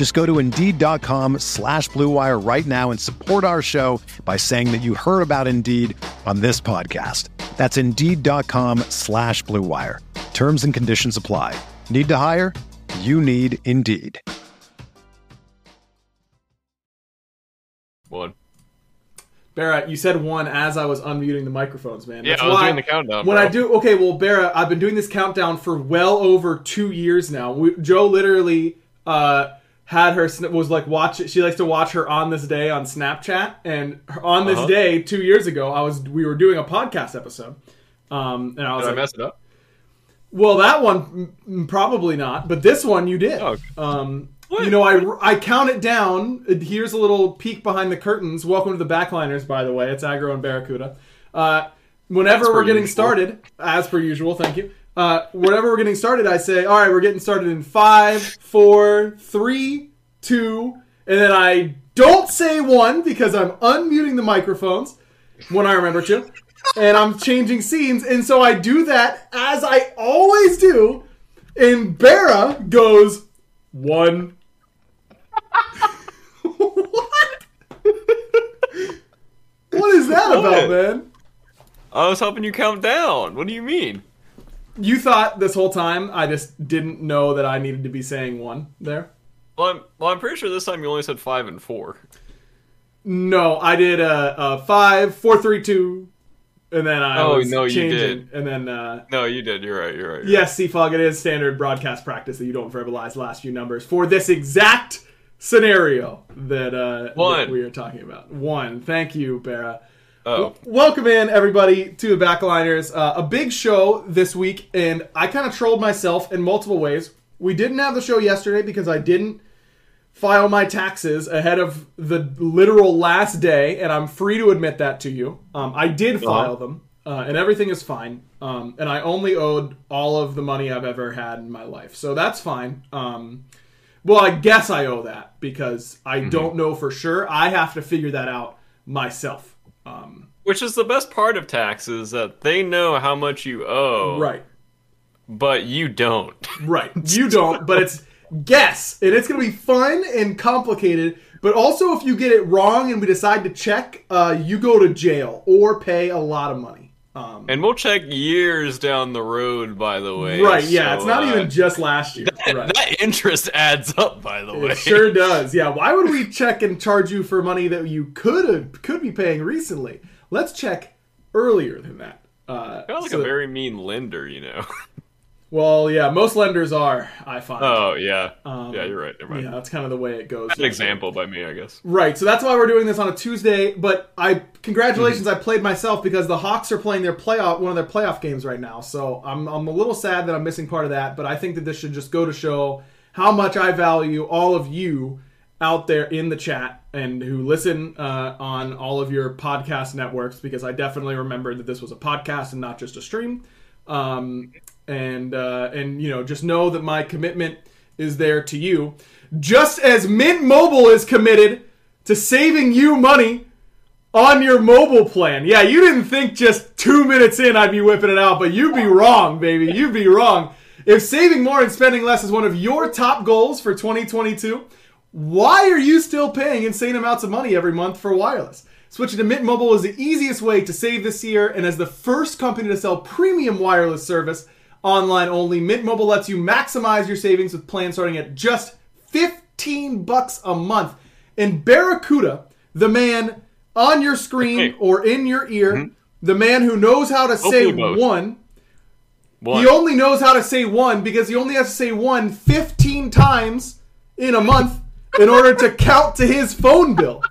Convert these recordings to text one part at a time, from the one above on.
Just go to Indeed.com slash BlueWire right now and support our show by saying that you heard about Indeed on this podcast. That's Indeed.com slash BlueWire. Terms and conditions apply. Need to hire? You need Indeed. One. Barrett, you said one as I was unmuting the microphones, man. Yeah, I was why doing the countdown, When bro. I do, okay, well, Barrett, I've been doing this countdown for well over two years now. We, Joe literally uh, had her was like watch. She likes to watch her on this day on Snapchat, and on this Uh-huh. day two years ago, I was we were doing a podcast episode, um, and I was Did I like, mess it up? well, that one mm, probably not, but this one you did. Oh. Um, What? you know, I I count it down. Here's a little peek behind the curtains. Welcome to the Backliners, by the way. It's Aggro and Barracuda. Uh, whenever we're getting usual. started, as per usual, thank you. Uh, whenever we're getting started, I say, "All right, we're getting started in five, four, three, two," and then I don't say one because I'm unmuting the microphones when I remember to, and I'm changing scenes, and so I do that as I always do. And Barra goes one. what? what is that about, man? I was helping you count down. What do you mean? You thought this whole time I just didn't know that I needed to be saying one there? Well, I'm, well, I'm pretty sure this time you only said five and four. No, I did a, uh five, four, three, two, and then I Oh, was no, you did. and then uh, No, you did. You're right. You're right. You're yes, Seafog, it is standard broadcast practice that you don't verbalize last few numbers for this exact scenario that uh that we are talking about. One. Thank you, Barra. Oh, Welcome in, everybody, to the Backliners. Uh, a big show this week, and I kind of trolled myself in multiple ways. We didn't have the show yesterday because I didn't file my taxes ahead of the literal last day, and I'm free to admit that to you. Um, I did file them, uh, and everything is fine. Um, and I only owed all of the money I've ever had in my life, so that's fine. Um, well, I guess I owe that because I don't know for sure. I have to figure that out myself. Um, which is the best part of taxes that they know how much you owe, right. But you don't. Right. You don't, but it's guess. And it's going to be fun and complicated. But also, if you get it wrong and we decide to check, uh, you go to jail or pay a lot of money. Um, And we'll check years down the road. By the way, right. Yeah. so, It's not uh, even just last year. Right. that interest adds up. By the way, It sure does. Yeah. Why would we check and charge you for money that you could have could be paying recently? Let's check earlier than that. Uh, Kind of like so- a very mean lender, you know. well, yeah. Most lenders are. I find. oh yeah, Um, yeah, you're right. Yeah, that's kind of the way it goes. An example by me, I guess. Right, so that's why we're doing this on a Tuesday. But I congratulations, I played myself because the Hawks are playing their playoff one of their playoff games right now. So I'm I'm a little sad that I'm missing part of that. But I think that this should just go to show how much I value all of you out there in the chat and who listen uh, on all of your podcast networks because I definitely remembered that this was a podcast and not just a stream. Um, and uh, and you know just know that my commitment is there to you, just as Mint Mobile is committed to saving you money on your mobile plan. Yeah, you didn't think just two minutes in I'd be whipping it out, but you'd be wrong, baby. You'd be wrong. If saving more and spending less is one of your top goals for 2022, why are you still paying insane amounts of money every month for wireless? Switching to Mint Mobile is the easiest way to save this year, and as the first company to sell premium wireless service online only, Mint Mobile lets you maximize your savings with plans starting at just 15 bucks a month. And Barracuda, the man on your screen or in your ear, mm-hmm. the man who knows how to say both. one. One. He only knows how to say one because he only has to say one 15 times in a month in order to count to his phone bill.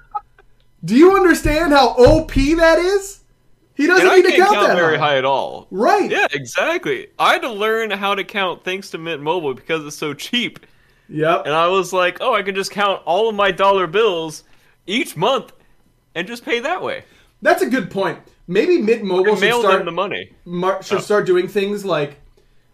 Do you understand how OP that is? He doesn't and I need to can't count, count that very high. high at all. Right. Yeah, exactly. I had to learn how to count thanks to Mint Mobile because it's so cheap. Yep. And I was like, oh, I can just count all of my dollar bills each month and just pay that way. That's a good point. Maybe Mint Mobile should mail start them the money. mar- should oh. start doing things like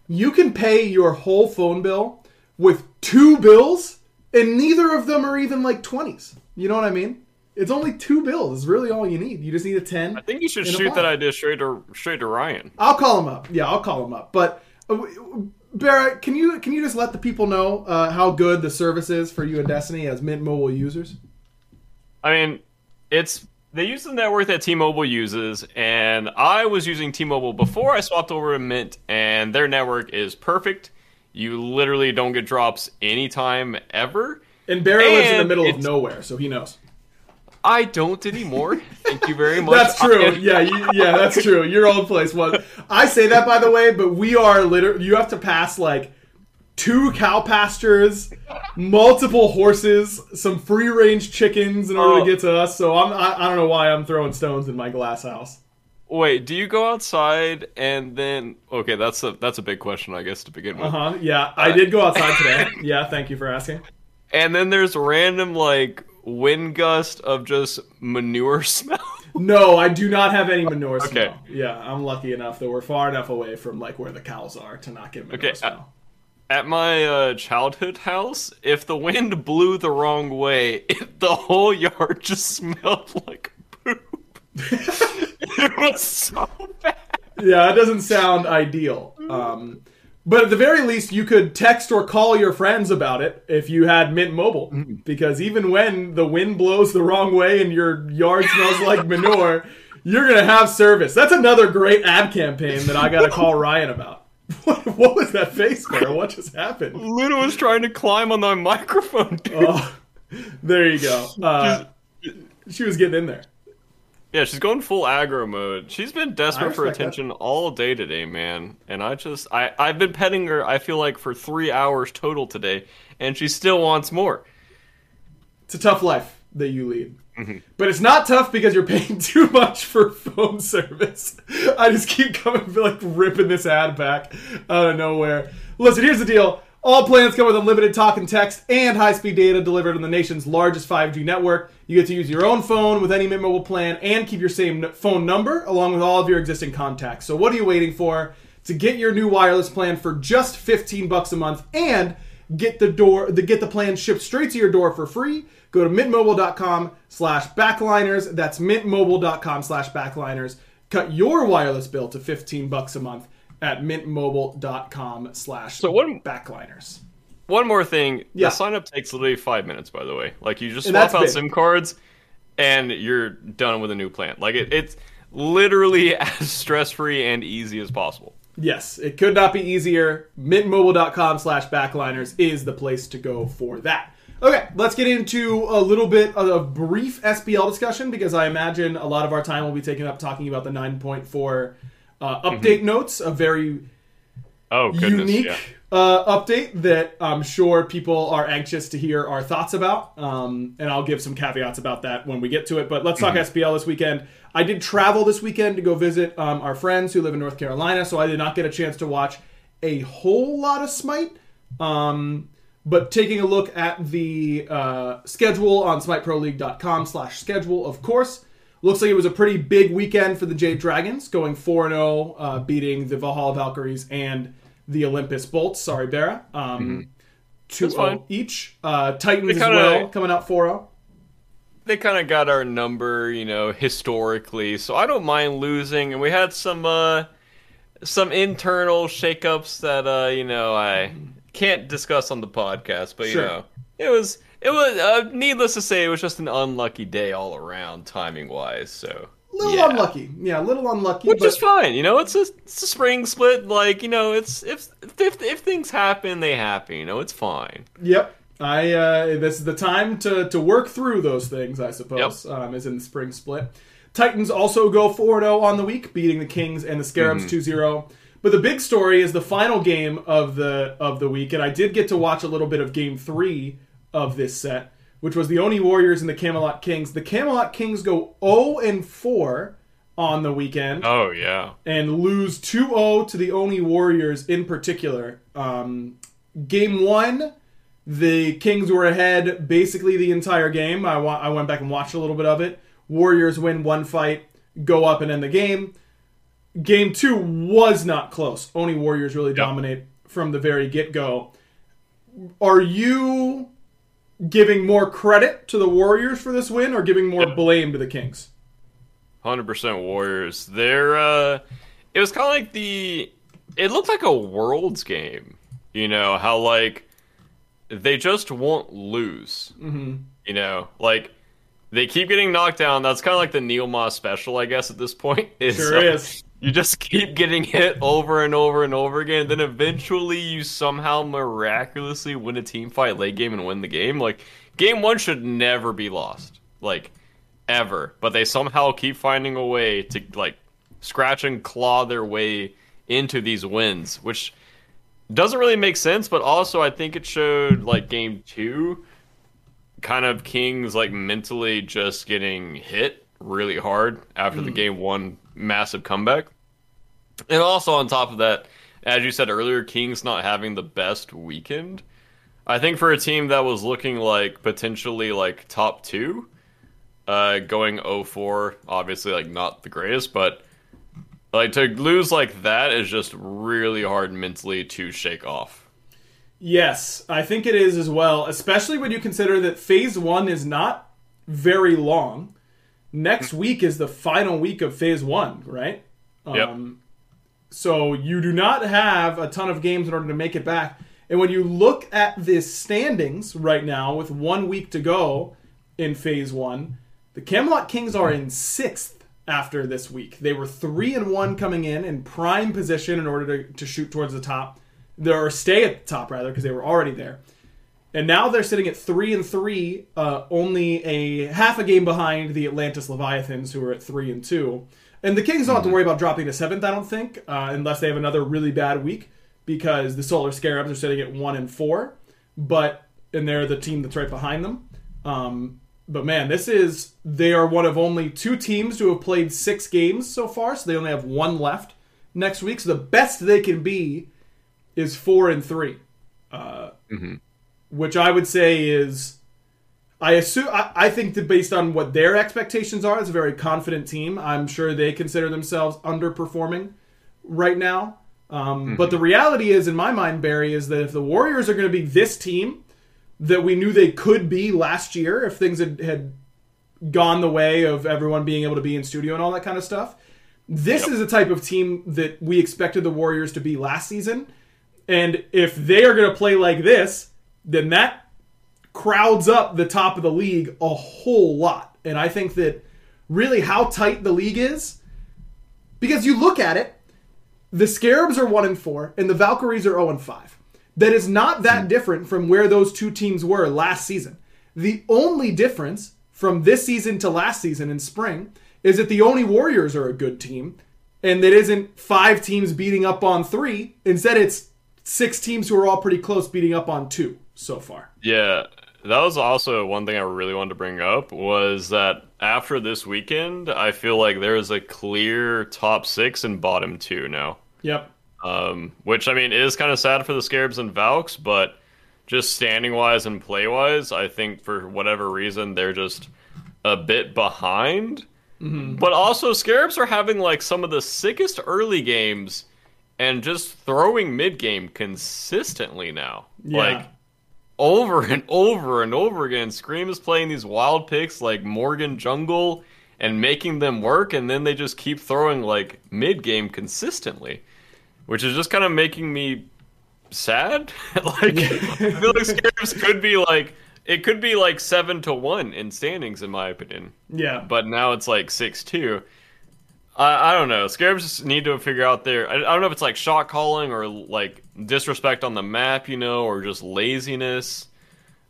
you can pay your whole phone bill with two bills, and neither of them are even like twenties. You know what I mean? It's only two bills. Is really all you need. You just need a ten. I think you should shoot that idea straight to straight to Ryan. I'll call him up. Yeah, I'll call him up. But uh, Barrett, can you can you just let the people know uh, how good the service is for you and Destiny as Mint Mobile users? I mean, it's they use the network that T-Mobile uses, and I was using T-Mobile before I swapped over to Mint, and their network is perfect. You literally don't get drops anytime ever. And Barrett lives in the middle of nowhere, so he knows. I don't anymore. Thank you very much. That's true. Yeah, you, yeah, that's true. Your old place was. I say that by the way, but we are literally. You have to pass like two cow pastures, multiple horses, some free range chickens in order Oh. to get to us. So I'm. I, I don't know why I'm throwing stones in my glass house. Wait, do you go outside and then? Okay, that's a that's a big question, I guess, to begin with. Uh huh. Yeah, I did go outside today. Yeah, thank you for asking. And then there's random like wind gust of just manure smell. No, I do not have any manure Okay. smell. Yeah, I'm lucky enough that we're far enough away from like where the cows are to not get manure Okay, smell. At my uh, childhood house, if the wind blew the wrong way, it, the whole yard just smelled like poop. it was so bad. yeah, it doesn't sound ideal. Um, but at the very least, you could text or call your friends about it if you had Mint Mobile, because even when the wind blows the wrong way and your yard smells like manure, you're gonna have service. That's another great ad campaign that I gotta call Ryan about. What, what was that face there? What just happened? Luna was trying to climb on the microphone. Dude. Oh, there you go. Uh, she was getting in there. Yeah, she's going full aggro mode. She's been desperate for respect that. attention all day today, man. And I just, I, I've been petting her. I feel like for three hours total today, and she still wants more. It's a tough life that you lead. Mm-hmm. But it's not tough because you're paying too much for phone service. I just keep coming, like ripping this ad back out of nowhere. Listen, here's the deal. All plans come with unlimited talk and text and high-speed data delivered on the nation's largest 5G network. You get to use your own phone with any Mint Mobile plan and keep your same phone number along with all of your existing contacts. So what are you waiting for? To get your new wireless plan for just 15 bucks a month and get the door the get the plan shipped straight to your door for free go to mintmobile.com slash backliners that's mintmobile.com slash backliners cut your wireless bill to 15 bucks a month at mintmobile.com slash So what- backliners One more thing. Yeah. The sign up takes literally five minutes, by the way. Like, you just swap out big. SIM cards, and you're done with a new plan. Like, it, it's literally as stress free and easy as possible. yes it could not be easier mintmobile.com slash backliners is the place to go for that okay let's get into a little bit of a brief SPL discussion because i imagine a lot of our time will be taken up talking about the 9.4 uh, update notes a very Oh, goodness. unique Yeah. uh, update that I'm sure people are anxious to hear our thoughts about. Um, and I'll give some caveats about that when we get to it. But let's talk Mm-hmm. SPL this weekend. I did travel this weekend to go visit um, our friends who live in North Carolina, so I did not get a chance to watch a whole lot of Smite. Um, but taking a look at the uh, schedule on smiteproleague.com slash schedule, of course, looks like it was a pretty big weekend for the Jade Dragons, going 4-0, uh, beating the Valhalla Valkyries and the Olympus Bolts. Sorry, Barra. Um, Mm-hmm. fine. each. Uh, Titans as kinda- well, coming out oh. 4-0. They kind of got our number, you know, historically. So I don't mind losing. And we had some, uh, some internal shakeups that, uh, you know, I can't discuss on the podcast, but, you Sure. know, it was. It was uh, needless to say, it was just an unlucky day all around, timing wise. So A little yeah. unlucky. Yeah, a little unlucky. which but is fine. You know, it's a, it's a spring split. Like you know, it's if if if things happen, they happen. You know, it's fine. Yep. I uh, this is the time to to work through those things. I suppose um, is in the spring split. Titans also go 4 0 on the week, beating the Kings and the Scarabs 2 0. But the big story is the final game of the of the week, and I did get to watch a little bit of game three of this set, which was the Oni Warriors and the Camelot Kings. The Camelot Kings go 0 and 4 on the weekend Oh yeah. and lose 2-0 to the Oni Warriors in particular. Um, game one, the Kings were ahead basically the entire game. I, wa- I went back and watched a little bit of it. Warriors win one fight, go up and end the game. Game two was not close. Oni Warriors really dominate from the very get go. Are you giving more credit to the Warriors for this win or giving more blame to the Kings? Hundred percent Warriors. They're uh it was kinda like the it looked like a worlds game. You know, how like they just won't lose. Mm-hmm. You know, like they keep getting knocked down. That's kind of like the Neil Ma special, I guess, at this point. Is, Sure is. You just keep getting hit over and over and over again. And then eventually you somehow miraculously win a team fight late game and win the game. Like, game one should never be lost. Like, ever. But they somehow keep finding a way to, like, scratch and claw their way into these wins, which doesn't really make sense, but also I think it showed, like, game two kind of Kings like mentally just getting hit really hard after the hmm. game one massive comeback. And also on top of that, as you said earlier, Kings not having the best weekend. I think for a team that was looking like potentially like top two, uh, going 0-4, obviously like not the greatest, but like to lose like that is just really hard mentally to shake off. Yes, I think it is as well, especially when you consider that phase one is not very long. Next week is the final week of phase one, right? Yep. Um, so you do not have a ton of games in order to make it back. And when you look at the standings right now, with one week to go in phase one, the Camelot Kings are in sixth after this week. They were three and one coming in in prime position in order to, to shoot towards the top, or stay at the top rather, because they were already there. And now they're sitting at three and three, uh, only a half a game behind the Atlantis Leviathans, who are at three and two. And the Kings don't have to worry about dropping to seventh, I don't think, uh, unless they have another really bad week, because the Solar Scarabs are sitting at one and four. But and they're the team that's right behind them. Um, but man, this is they are one of only two teams to have played six games so far, so they only have one left next week. So the best they can be is four and three, uh, which I would say is. I assume I, I think that based on what their expectations are, it's a very confident team. I'm sure they consider themselves underperforming right now. Um, But the reality is, in my mind, Barry, is that if the Warriors are going to be this team that we knew they could be last year, if things had, had gone the way of everyone being able to be in studio and all that kind of stuff, this is the type of team that we expected the Warriors to be last season. And if they are going to play like this, then that crowds up the top of the league a whole lot. And I think that really how tight the league is, because you look at it, the Scarabs are 1 and 4 and the Valkyries are 0 and 5. That is not that hmm. different from where those two teams were last season. The only difference from this season to last season in spring is that the Oni Warriors are a good team and that isn't five teams beating up on three. Instead, it's six teams who are all pretty close beating up on two so far. Yeah, that was also one thing I really wanted to bring up was that after this weekend, I feel like there is a clear top six and bottom two now. Yep. Um, which I mean is kind of sad for the Scarabs and Valks, but just standing wise and play wise, I think for whatever reason they're just a bit behind. But also, Scarabs are having like some of the sickest early games and just throwing mid game consistently now. Yeah. Like over and over and over again. Scream is playing these wild picks like Morgan Jungle and making them work, and then they just keep throwing like mid game consistently, which is just kind of making me sad. like I feel like Scarabs could be like it could be like seven to one in standings, in my opinion. Yeah. But now it's like six two. I, I don't know. Scarabs just need to figure out their. I, I don't know if it's like shot calling or like disrespect on the map, you know, or just laziness.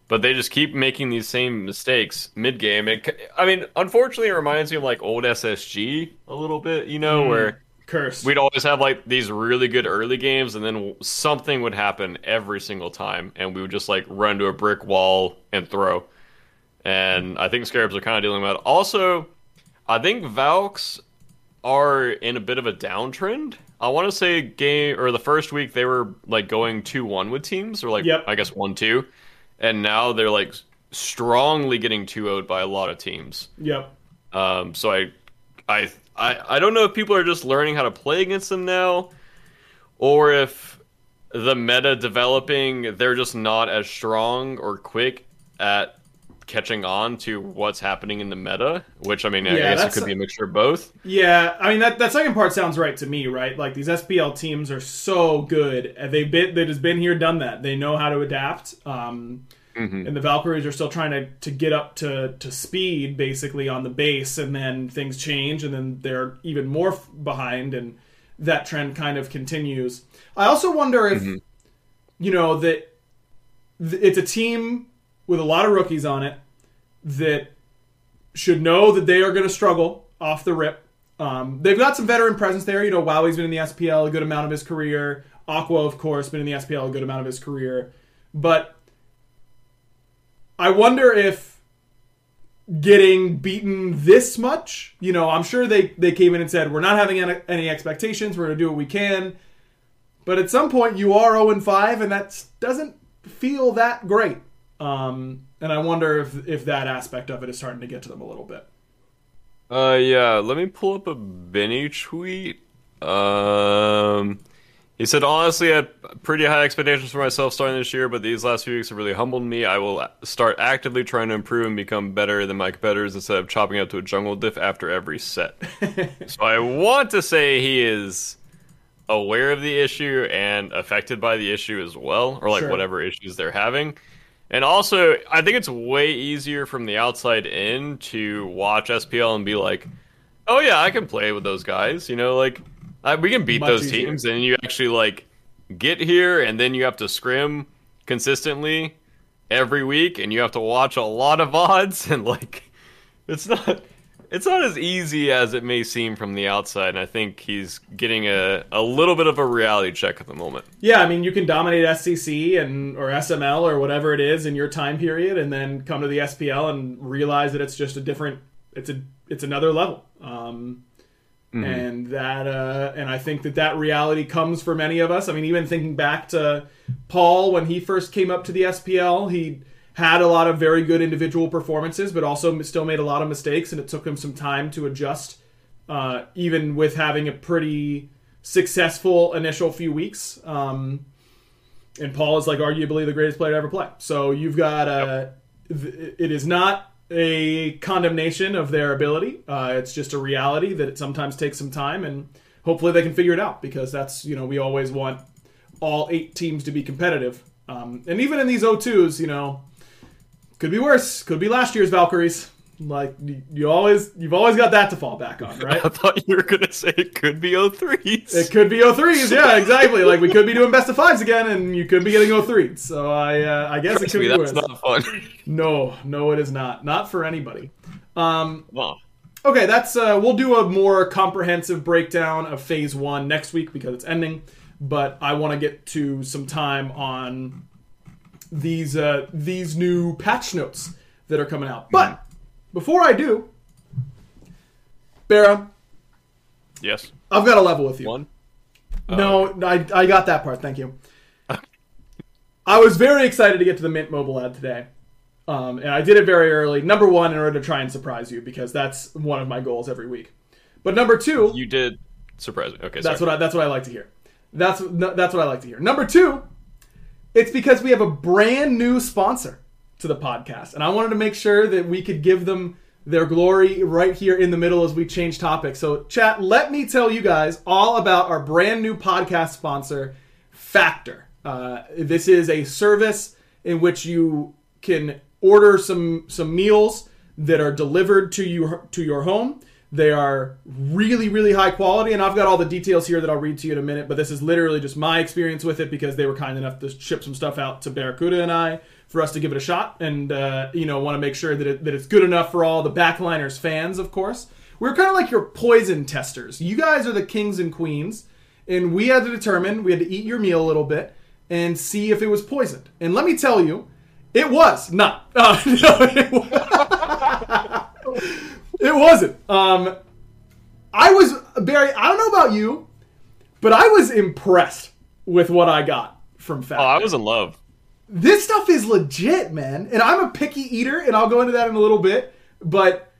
but they just keep making these same mistakes mid game. I mean, unfortunately, it reminds me of like old SSG a little bit, you know, mm, where cursed. We'd always have like these really good early games, and then something would happen every single time, and we would just like run to a brick wall and throw. And I think Scarabs are kind of dealing with that. Also, I think Valks are in a bit of a downtrend. I want to say game or the first week they were like going two one with teams, or like yep. I guess one two and now they're like strongly getting 2 0 by a lot of teams. Yep. Um, so I, I, I, I don't know if people are just learning how to play against them now, or if the meta developing, they're just not as strong or quick at catching on to what's happening in the meta, which I mean, I guess it could be a mixture of both. Yeah, I mean that that second part sounds right to me, right? Like these SPL teams are so good. They've been they've just been here, done that. They know how to adapt. Um, mm-hmm. And the Valkyries are still trying to, to get up to, to speed basically on the base, and then things change, and then they're even more f- behind, and that trend kind of continues. I also wonder if, mm-hmm. you know, that th- it's a team with a lot of rookies on it that should know that they are going to struggle off the rip. Um, they've got some veteran presence there. You know, Wowie's been in the SPL a good amount of his career. Aqua, of course, been in the SPL a good amount of his career. But I wonder if getting beaten this much, you know, I'm sure they, they came in and said, we're not having any, any expectations. We're going to do what we can. But at some point, you are 0 5, and that doesn't feel that great. Um, and I wonder if if that aspect of it is starting to get to them a little bit. Uh, yeah. Let me pull up a Benny tweet. Um, he said, honestly, I had pretty high expectations for myself starting this year, but these last few weeks have really humbled me. I will start actively trying to improve and become better than my competitors instead of chopping up to a jungle diff after every set. so I want to say he is aware of the issue and affected by the issue as well, or like sure. whatever issues they're having. And also, I think it's way easier from the outside in to watch SPL and be like, "Oh yeah, I can play with those guys." You know, like I, we can beat Much those easier. teams, and you actually like get here, and then you have to scrim consistently every week, and you have to watch a lot of VODs, and like, it's not it's not as easy as it may seem from the outside. And I think he's getting a, a little bit of a reality check at the moment. Yeah, I mean, you can dominate SCC and or SML or whatever it is in your time period, and then come to the SPL and realize that it's just a different. It's a it's another level. Um, mm-hmm. And that, uh, and I think that that reality comes for many of us. I mean, even thinking back to Paul when he first came up to the SPL, he had a lot of very good individual performances, but also still made a lot of mistakes, and it took him some time to adjust, uh, even with having a pretty successful initial few weeks. Um, and Paul is like arguably the greatest player to ever play. So you've got a. It is not a condemnation of their ability. Uh, it's just a reality that it sometimes takes some time, and hopefully they can figure it out because that's you know we always want all eight teams to be competitive. Um, and even in these O2s, you know, could be worse. Could be last year's Valkyries. Like you always, you've always got that to fall back on, right? I thought you were gonna say it could be 03s. It could be 03s, yeah, exactly. like we could be doing best of fives again, and you could be getting 03s. So I, uh, I guess Trust it could me, be that's worse. not fun. no, no, it is not. Not for anybody. Um, well, okay, that's uh, we'll do a more comprehensive breakdown of Phase One next week because it's ending. But I want to get to some time on these uh, these new patch notes that are coming out. But before I do, Barra. Yes. I've got a level with you. One. No, oh, I I got that part. Thank you. I was very excited to get to the Mint mobile ad today. Um, and I did it very early. Number one, in order to try and surprise you, because that's one of my goals every week. But number two, you did surprise me. Okay, that's sorry. what I, that's what I like to hear. That's that's what I like to hear. Number two, it's because we have a brand new sponsor to the podcast, and I wanted to make sure that we could give them their glory right here in the middle as we change topics. So, chat, let me tell you guys all about our brand new podcast sponsor, Factor. Uh, this is a service in which you can order some some meals that are delivered to you to your home. They are really, really high quality, and I've got all the details here that I'll read to you in a minute. But this is literally just my experience with it because they were kind enough to ship some stuff out to Barracuda and I for us to give it a shot, and uh, you know want to make sure that it, that it's good enough for all the backliners fans, of course. We're kind of like your poison testers. You guys are the kings and queens, and we had to determine. We had to eat your meal a little bit and see if it was poisoned. And let me tell you, it was not. Uh, no, it, it wasn't. Um, I was Barry. I don't know about you, but I was impressed with what I got from Factor. Oh, I was in love. This stuff is legit, man. And I'm a picky eater, and I'll go into that in a little bit. But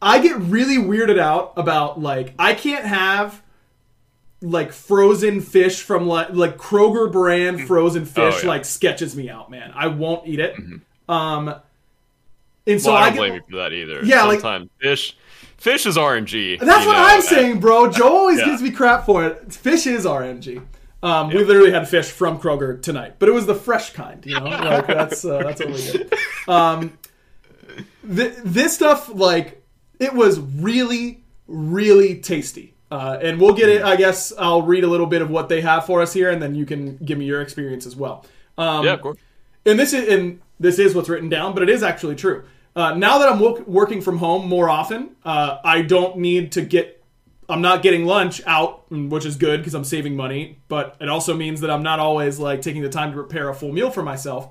I get really weirded out about like I can't have like frozen fish from like like Kroger brand frozen fish Oh, yeah. like sketches me out, man. I won't eat it. Um, and so Well, I I don't get, blame you for that either. Yeah, like- fish, fish is RNG. That's what know, I'm saying, bro. Joe always Yeah. gives me crap for it. Fish is RNG. Um, We literally had fish from Kroger tonight, but it was the fresh kind. You know, like that's uh, that's what we did. Um, th- this stuff, like, it was really, really tasty. Uh, and we'll get it. I guess I'll read a little bit of what they have for us here, and then you can give me your experience as well. Um, Yeah, of course. and this is and this is what's written down, but it is actually true. Uh, now that I'm wo- working from home more often, uh, I don't need to get. I'm not getting lunch out, which is good because I'm saving money. But it also means that I'm not always like taking the time to prepare a full meal for myself.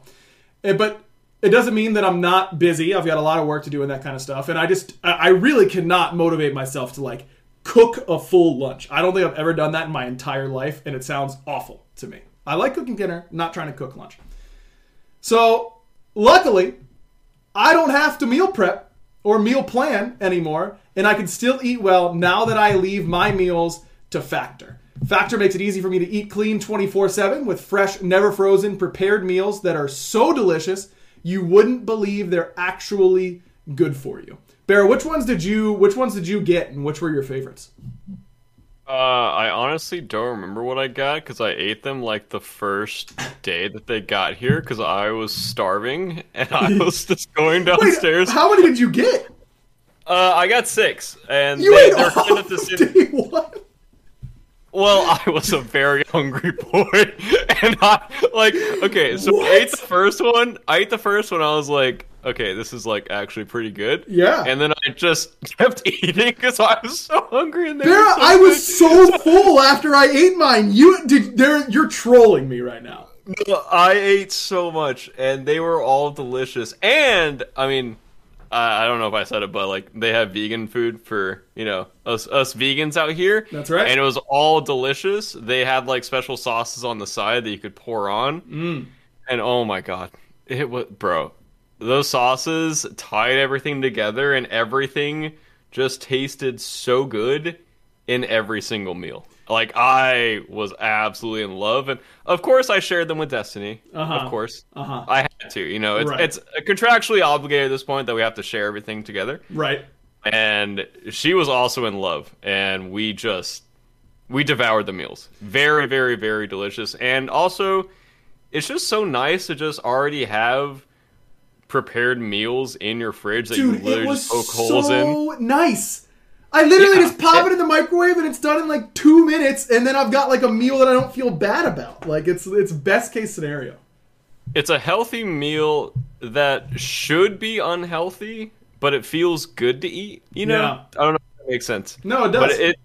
Eh, But it doesn't mean that I'm not busy. I've got a lot of work to do and that kind of stuff. And I just, I really cannot motivate myself to like cook a full lunch. I don't think I've ever done that in my entire life, and it sounds awful to me. I like cooking dinner, not trying to cook lunch. So, luckily, I don't have to meal prep or meal plan anymore, and I can still eat well now that I leave my meals to Factor. Factor makes it easy for me to eat clean 24 7 with fresh, never frozen, prepared meals that are so delicious you wouldn't believe they're actually good for you. Bear, which ones did you which ones did you get and which were your favorites? Uh, I honestly don't remember what I got because I ate them like the first day that they got here because I was starving and I was just going Wait, downstairs. how many did you get? Uh, I got six, and You they, ate they're all kind of the same. day one? Well, I was a very hungry boy, and I like okay. So I ate the first one. I ate the first one. I was like, okay, this is like actually pretty good. Yeah. And then I just kept eating because I was so hungry. And they Bear, so I was good. so full after I ate mine. You did. There, you're trolling me right now. I ate so much, and they were all delicious. And I mean, I, I don't know if I said it, but like they have vegan food for you know us us vegans out here. That's right. And it was all delicious. They had like special sauces on the side that you could pour on. Mm. And oh my god, it was bro. Those sauces tied everything together, and everything just tasted so good in every single meal. Like I was absolutely in love, and of course I shared them with Destiny. Uh-huh. Of course, Uh-huh. I had to. You know, it's Right. it's contractually obligated at this point that we have to share everything together. Right. And she was also in love, and we just we devoured the meals. Very, very, very delicious, and also it's just so nice to just already have prepared meals in your fridge that Dude, you literally just poke holes in. so nice. I literally Yeah. just pop it in the microwave and it's done in like two minutes, and then I've got like a meal that I don't feel bad about. Like it's it's best case scenario. it's a healthy meal that should be unhealthy, but it feels good to eat. You know, Yeah. I don't know if that makes sense. No, it does. But it,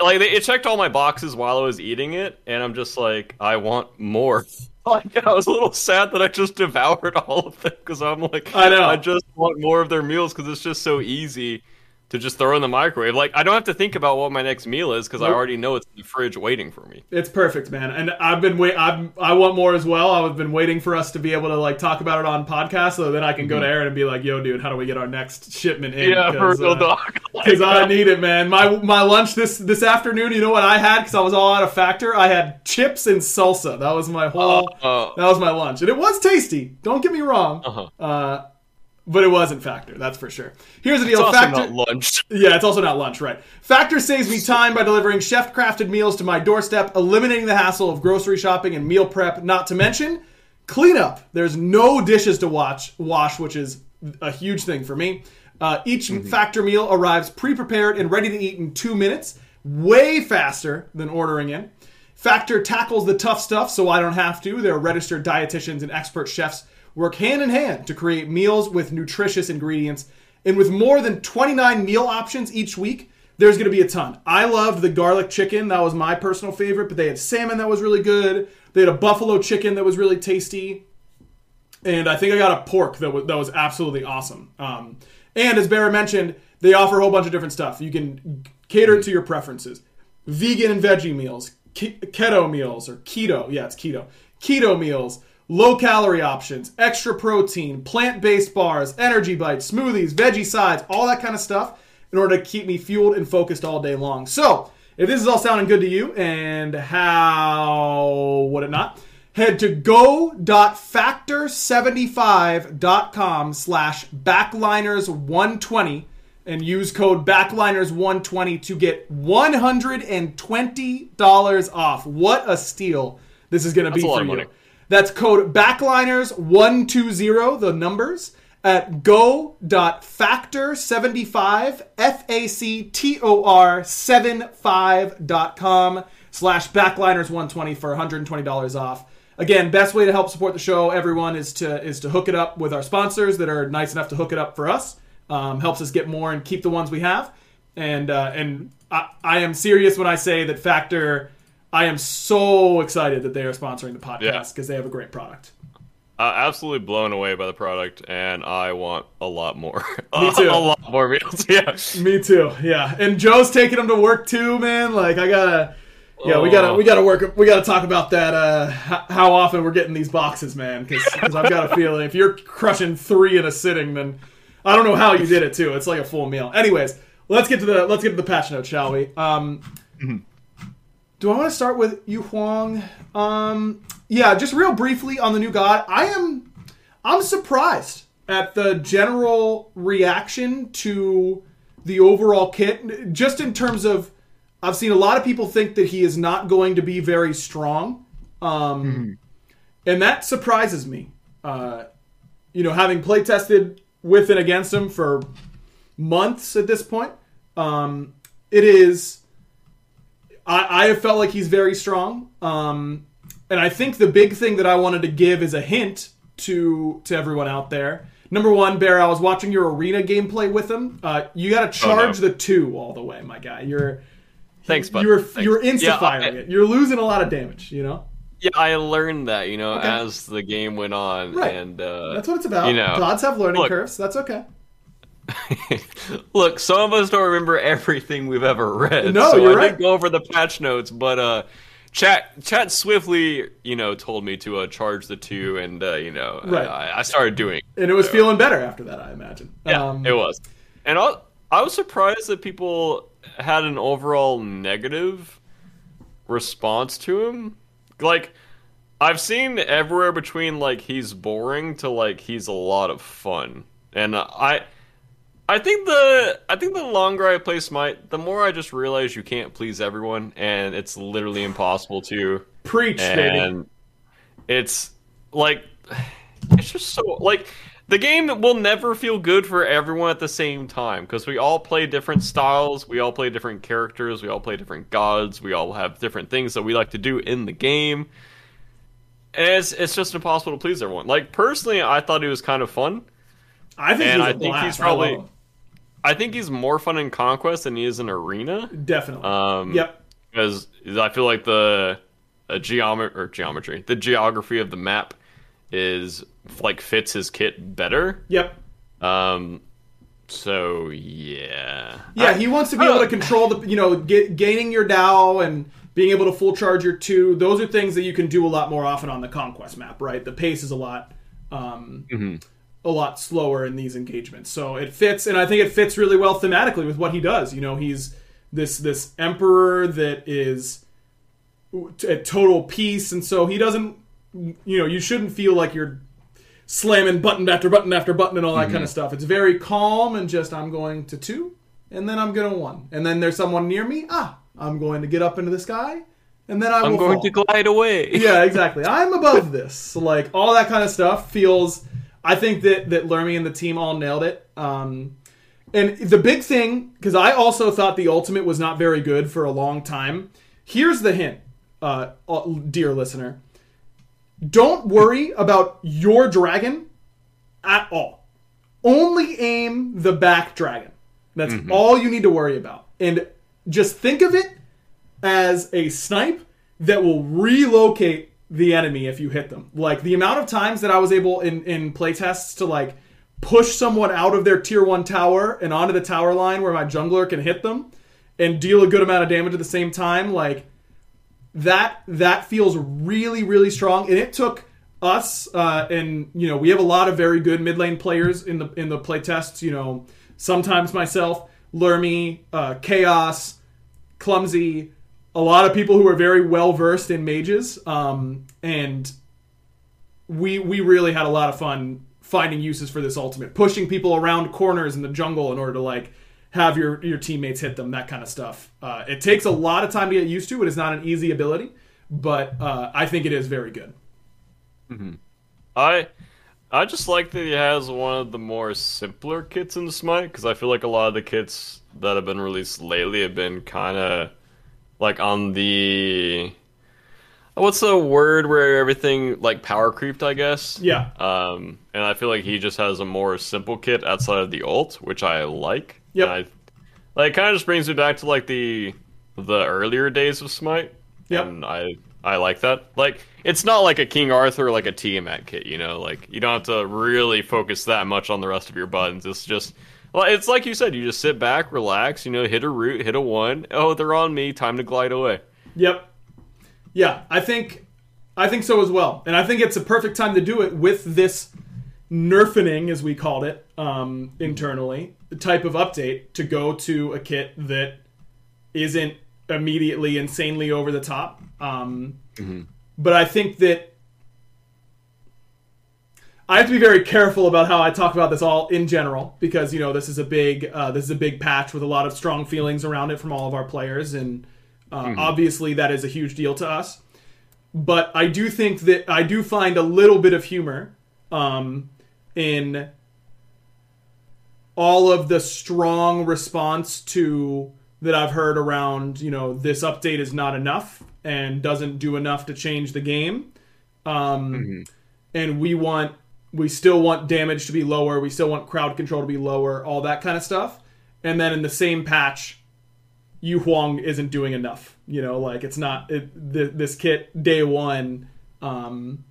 like, it checked all my boxes while I was eating it, and I'm just like, I want more. Like, I was a little sad that I just devoured all of them because I'm like, I know. I just want more of their meals because it's just so easy to just throw in the microwave. Like, I don't have to think about what my next meal is because I already know it's in the fridge waiting for me. It's perfect, man. And I've been wait. I'm, I want more as well. I've been waiting for us to be able to like talk about it on podcast, so then I can go to Aaron and be like, "Yo, dude, how do we get our next shipment in?" Mm-hmm. Yeah, for real uh, dog. because I need it, man. My my lunch this this afternoon. You know what I had? Because I was all out of factor. I had chips and salsa. That was my whole. Uh, that was my lunch, and it was tasty. Don't get me wrong. Uh-huh. Uh, but it wasn't factor. That's for sure. Here's the deal. it's also factor. not lunch. Yeah, it's also not lunch, right? Factor saves me time by delivering chef crafted meals to my doorstep, eliminating the hassle of grocery shopping and meal prep, not to mention cleanup. There's no dishes to watch wash, which is a huge thing for me. Uh, each Factor meal arrives pre-prepared and ready to eat in two minutes, way faster than ordering in. Factor tackles the tough stuff, so I don't have to. There are registered dietitians and expert chefs work hand in hand to create meals with nutritious ingredients. And with more than 29 meal options each week, there's going to be a ton. I loved the garlic chicken. That was my personal favorite, but they had salmon that was really good. They had a buffalo chicken that was really tasty. And I think I got a pork that was, that was absolutely awesome. Um, and as Barra mentioned, they offer a whole bunch of different stuff. You can cater to your preferences. Vegan and veggie meals, ke- keto meals, or keto. Yeah, it's keto. Keto meals, low calorie options, extra protein, plant based bars, energy bites, smoothies, veggie sides, all that kind of stuff in order to keep me fueled and focused all day long. So, if this is all sounding good to you, and how would it not? Head to go.factor75.com slash backliners120 and use code backliners120 to get $120 off. What a steal this is going to be for you. That's code backliners120, the numbers, at go.factor75, F-A-C-T-O-R 75.com slash backliners120 for $120 off. Again, best way to help support the show, everyone, is to is to hook it up with our sponsors that are nice enough to hook it up for us. Um, helps us get more and keep the ones we have. And uh, and I, I am serious when I say that Factor. I am so excited that they are sponsoring the podcast because they have a great product. Uh, absolutely blown away by the product, and I want a lot more. Me too. a lot more meals. Yeah. Me too. Yeah, and Joe's taking them to work too, man. Like I gotta. Yeah, we gotta Oh. we gotta work. We gotta talk about that. Uh, how often we're getting these boxes, man? Because I've got a feeling if you're crushing three in a sitting, then I don't know how you did it too. It's like a full meal. Anyways, let's get to the let's get to the patch note, shall we? Um, do I want to start with Yu Huang? Um, yeah, just real briefly on the new god. I am I'm surprised at the general reaction to the overall kit. Just in terms of, I've seen a lot of people think that he is not going to be very strong, um, and that surprises me. Uh, you know, having play tested with and against him for months at this point, um, it is. I, I have felt like he's very strong. Um, and I think the big thing that I wanted to give is a hint to to everyone out there. Number one, Bear, I was watching your arena gameplay with him. Uh, you got to charge the two all the way, my guy. You're Thanks, bud. you're Thanks. you're insta firing I- it. You're losing a lot of damage. You know, Yeah, I learned that, you know, Okay. as the game went on, Right. and uh, that's what it's about. You know, Gods have learning look- curves. That's okay. Look, some of us don't remember everything we've ever read. No, so you're I right. did go over the patch notes, but uh, chat chat swiftly, you know, told me to uh, charge the two, and uh, you know, Right. I, I started doing. it. And it was feeling better after that, I imagine. Yeah, Um, it was, and I, I was surprised that people had an overall negative response to him. Like, I've seen everywhere between like he's boring to like he's a lot of fun, and uh, I. I think the I think the longer I play Smite, the more I just realize you can't please everyone, and it's literally impossible to. Preach, baby. And it's like it's just so like the game will never feel good for everyone at the same time because we all play different styles, we all play different characters, we all play different gods, we all have different things that we like to do in the game. And it's it's just impossible to please everyone. Like personally, I thought it was kind of fun. I think and I think blast. he's probably- I. I think he's more fun in Conquest than he is in Arena. definitely. Um, yep. because I feel like the uh, geometry or geometry, the geography of the map is like fits his kit better. Yep. Um, so yeah, Yeah, he wants to be able to control the, you know, get, gaining your Dow and being able to full charge your two. Those are things that you can do a lot more often on the conquest map, right? The pace is a lot, um, Mm-hmm. A lot slower in these engagements. So it fits, and I think it fits really well thematically with what he does. You know, he's this this emperor that is at total peace, and so he doesn't. You know, you shouldn't feel like you're slamming button after button after button and all that Mm-hmm. kind of stuff. It's very calm and just I'm going to two, and then I'm going to one, and then there's someone near me. Ah, I'm going to get up into the sky, and then I I'm will going fall. to glide away. yeah, exactly. I'm above this. Like all that kind of stuff feels. I think that that Lermy and the team all nailed it. Um, And the big thing, because I also thought the ultimate was not very good for a long time. Here's the hint, uh, uh, dear listener. Don't worry about your dragon at all. Only aim the back dragon. That's all you need to worry about. And just think of it as a snipe that will relocate the enemy if you hit them. Like the amount of times that I was able in in playtests to like push someone out of their tier 1 tower and onto the tower line where my jungler can hit them and deal a good amount of damage at the same time like that that feels really really strong and it took us uh, and you know we have a lot of very good mid lane players in the in the play tests you know sometimes myself Lermy, uh, chaos clumsy a lot of people who are very well versed in mages um, and we we really had a lot of fun finding uses for this ultimate pushing people around corners in the jungle in order to like have your your teammates hit them that kind of stuff. Uh, it takes a lot of time to get used to it is not an easy ability but uh, i think it is very good. I I just like that he has one of the more simpler kits in the Smite because I feel like a lot of the kits that have been released lately have been kind of like on the what's the word where everything like power creeped, I guess. yeah Um, and I feel like he just has a more simple kit outside of the ult, which I like. Yep. And I, like, kind of just brings me back to like the the earlier days of Smite. yeah And I I like that. Like, it's not like a King Arthur like a Tiamat kit, you know. Like, you don't have to really focus that much on the rest of your buttons. It's just. Well, it's like you said. You just sit back, relax. You know, hit a root, hit a one. Oh, they're on me. Time to glide away. Yep. Yeah, I think I think so as well, and I think it's a perfect time to do it with this nerfening, as we called it um, internally, type of update to go to a kit that isn't immediately insanely over the top. Um, But I think that I have to be very careful about how I talk about this all in general because you know this is a big uh, this is a big patch with a lot of strong feelings around it from all of our players and uh, obviously that is a huge deal to us. But I do think that I do find a little bit of humor um, in all of the strong response to that I've heard around you know this update is not enough and doesn't do enough to change the game. Um, and we want we still want damage to be lower we still want crowd control to be lower all that kind of stuff and then in the same patch yu huang isn't doing enough you know like it's not it, th- this kit day one um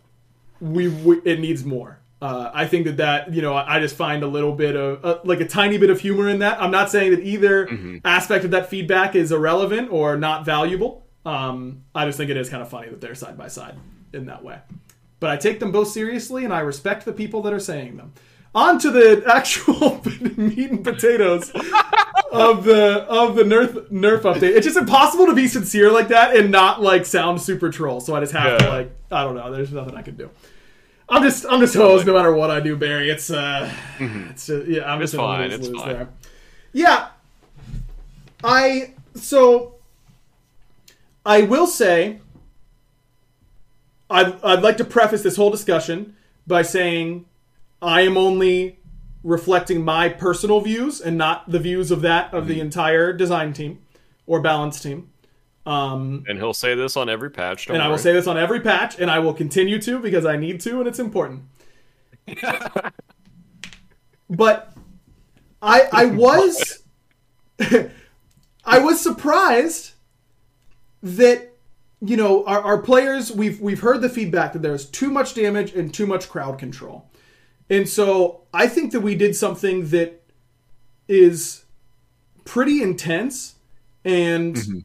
we, we it needs more uh, I think that that you know I just find a little bit of uh, like a tiny bit of humor in that. I'm not saying that either aspect of that feedback is irrelevant or not valuable. Um, I just think it is kind of funny that they're side by side in that way. But I take them both seriously, and I respect the people that are saying them. On to the actual meat and potatoes of the of the nerf nerf update. It's just impossible to be sincere like that and not like sound super troll. So I just have to like I don't know. There's nothing I can do. I'm just I'm just hosed no matter what I do, Barry. It's uh, it's just, yeah. I'm It's just fine, lose- it's lose fine. there. Yeah, I so I will say I'd I'd like to preface this whole discussion by saying I am only reflecting my personal views and not the views of that of Mm-hmm. the entire design team or balance team. Um, And he'll say this on every patch. Don't and I will say this on every patch, and I will continue to because I need to, and it's important. but I I was I was surprised that you know our, our players we've we've heard the feedback that there's too much damage and too much crowd control. And so I think that we did something that is pretty intense and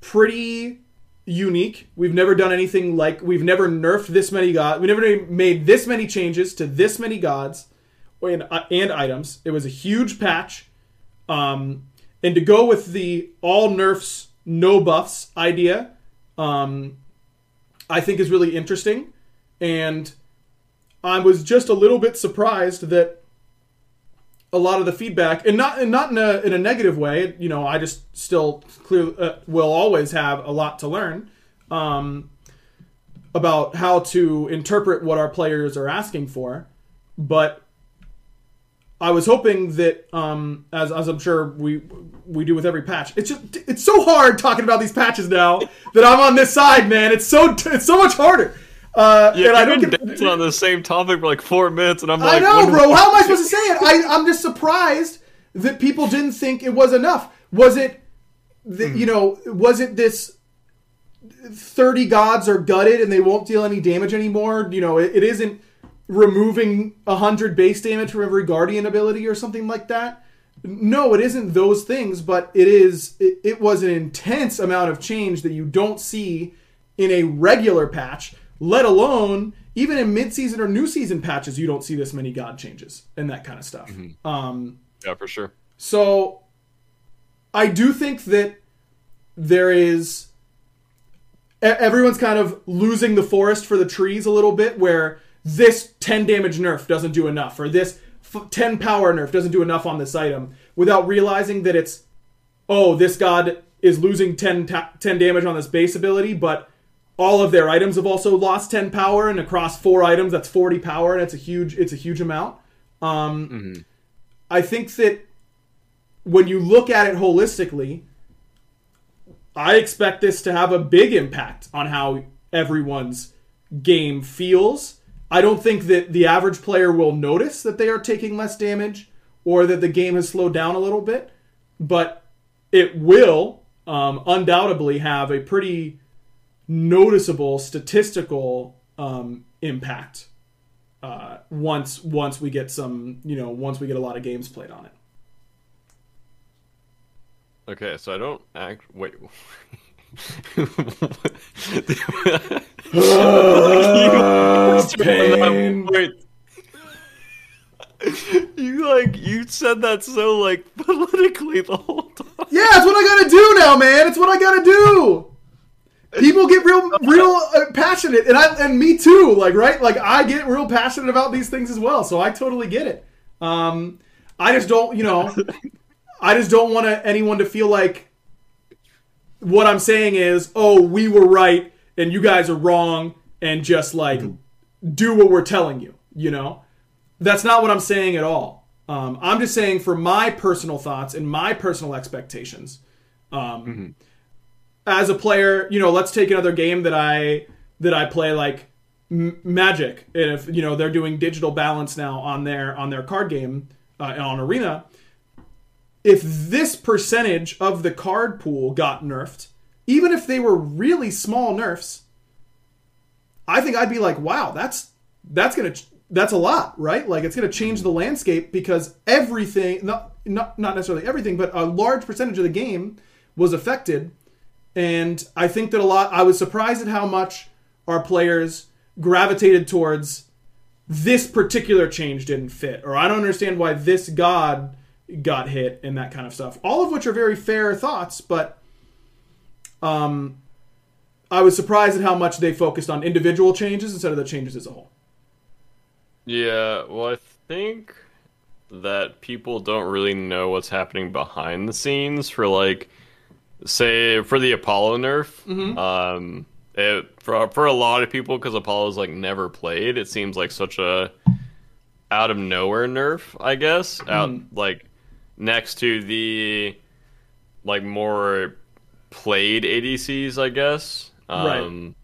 pretty unique. We've never done anything like we've never nerfed this many gods. We never made this many changes to this many gods and, uh, and items. It was a huge patch. Um, and to go with the all nerfs, no buffs idea, um, I think is really interesting. And I was just a little bit surprised that a lot of the feedback, and not and not in a in a negative way. You know, I just still clear uh, will always have a lot to learn um, about how to interpret what our players are asking for. But I was hoping that, um, as, as I'm sure we we do with every patch, it's just it's so hard talking about these patches now that I'm on this side, man. It's so it's so much harder. Uh, Yeah, and I don't been get, on the same topic for like four minutes, and I'm like, I know, bro. How am I supposed to say it? I, I'm just surprised that people didn't think it was enough. Was it, the, you know, was it this 30 gods are gutted and they won't deal any damage anymore? You know, it, it isn't removing 100 base damage from every guardian ability or something like that. No, it isn't those things, but it is. It, it was an intense amount of change that you don't see in a regular patch, let alone even in mid-season or new season patches. You don't see this many god changes and that kind of stuff. Um, Yeah, for sure. so I do think that there is everyone's kind of losing the forest for the trees a little bit where this 10 damage nerf doesn't do enough or this f- 10 power nerf doesn't do enough on this item without realizing that it's oh this god is losing 10, ta- 10 damage on this base ability but all of their items have also lost 10 power and across four items that's 40 power and it's a huge it's a huge amount um, I think that when you look at it holistically, I expect this to have a big impact on how everyone's game feels. I don't think that the average player will notice that they are taking less damage or that the game has slowed down a little bit, but it will um, undoubtedly have a pretty noticeable statistical um, impact uh, once once we get some you know once we get a lot of games played on it. Okay, so I don't act. Wait. Wait. You like you said that so like politically the whole time. Yeah, it's what I gotta do now, man. It's what I gotta do. People get real, real uh, passionate, and I and me too. Like, right? Like, I get real passionate about these things as well. So I totally get it. Um, I just don't, you know, I just don't want anyone to feel like what I'm saying is, oh, we were right and you guys are wrong, and just like do what we're telling you. You know, that's not what I'm saying at all. Um, I'm just saying for my personal thoughts and my personal expectations. Um, As a player, you know, let's take another game that I that I play like M- Magic. And if you know they're doing digital balance now on their on their card game uh, on Arena, if this percentage of the card pool got nerfed, even if they were really small nerfs, I think I'd be like, wow, that's that's gonna that's a lot, right? Like it's gonna change the landscape because everything, not not not necessarily everything, but a large percentage of the game was affected. And I think that a lot. I was surprised at how much our players gravitated towards this particular change didn't fit, or I don't understand why this god got hit and that kind of stuff. All of which are very fair thoughts, but um, I was surprised at how much they focused on individual changes instead of the changes as a whole. Yeah, well, I think that people don't really know what's happening behind the scenes for like, say, for the Apollo nerf. Um, it, for for a lot of people, because Apollo's like never played, it seems like such a out of nowhere nerf. I guess out like next to the like more played ADCs. I guess. Right. Um,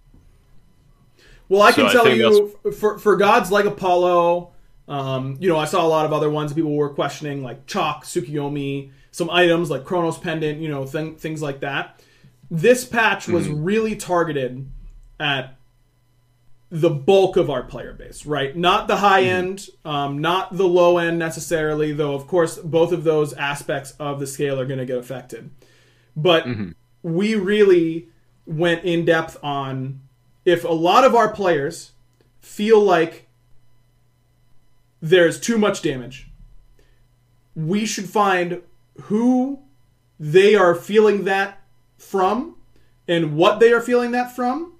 Well, I So can tell think you for for gods like Apollo, um, you know, I saw a lot of other ones people were questioning, like Chaac, Tsukiyomi, some items like Chronos Pendant, you know, th- things like that. This patch was really targeted at the bulk of our player base, right? Not the high end, um, not the low end necessarily, though, of course, both of those aspects of the scale are going to get affected. But we really went in depth on if a lot of our players feel like there's too much damage, we should find who they are feeling that from and what they are feeling that from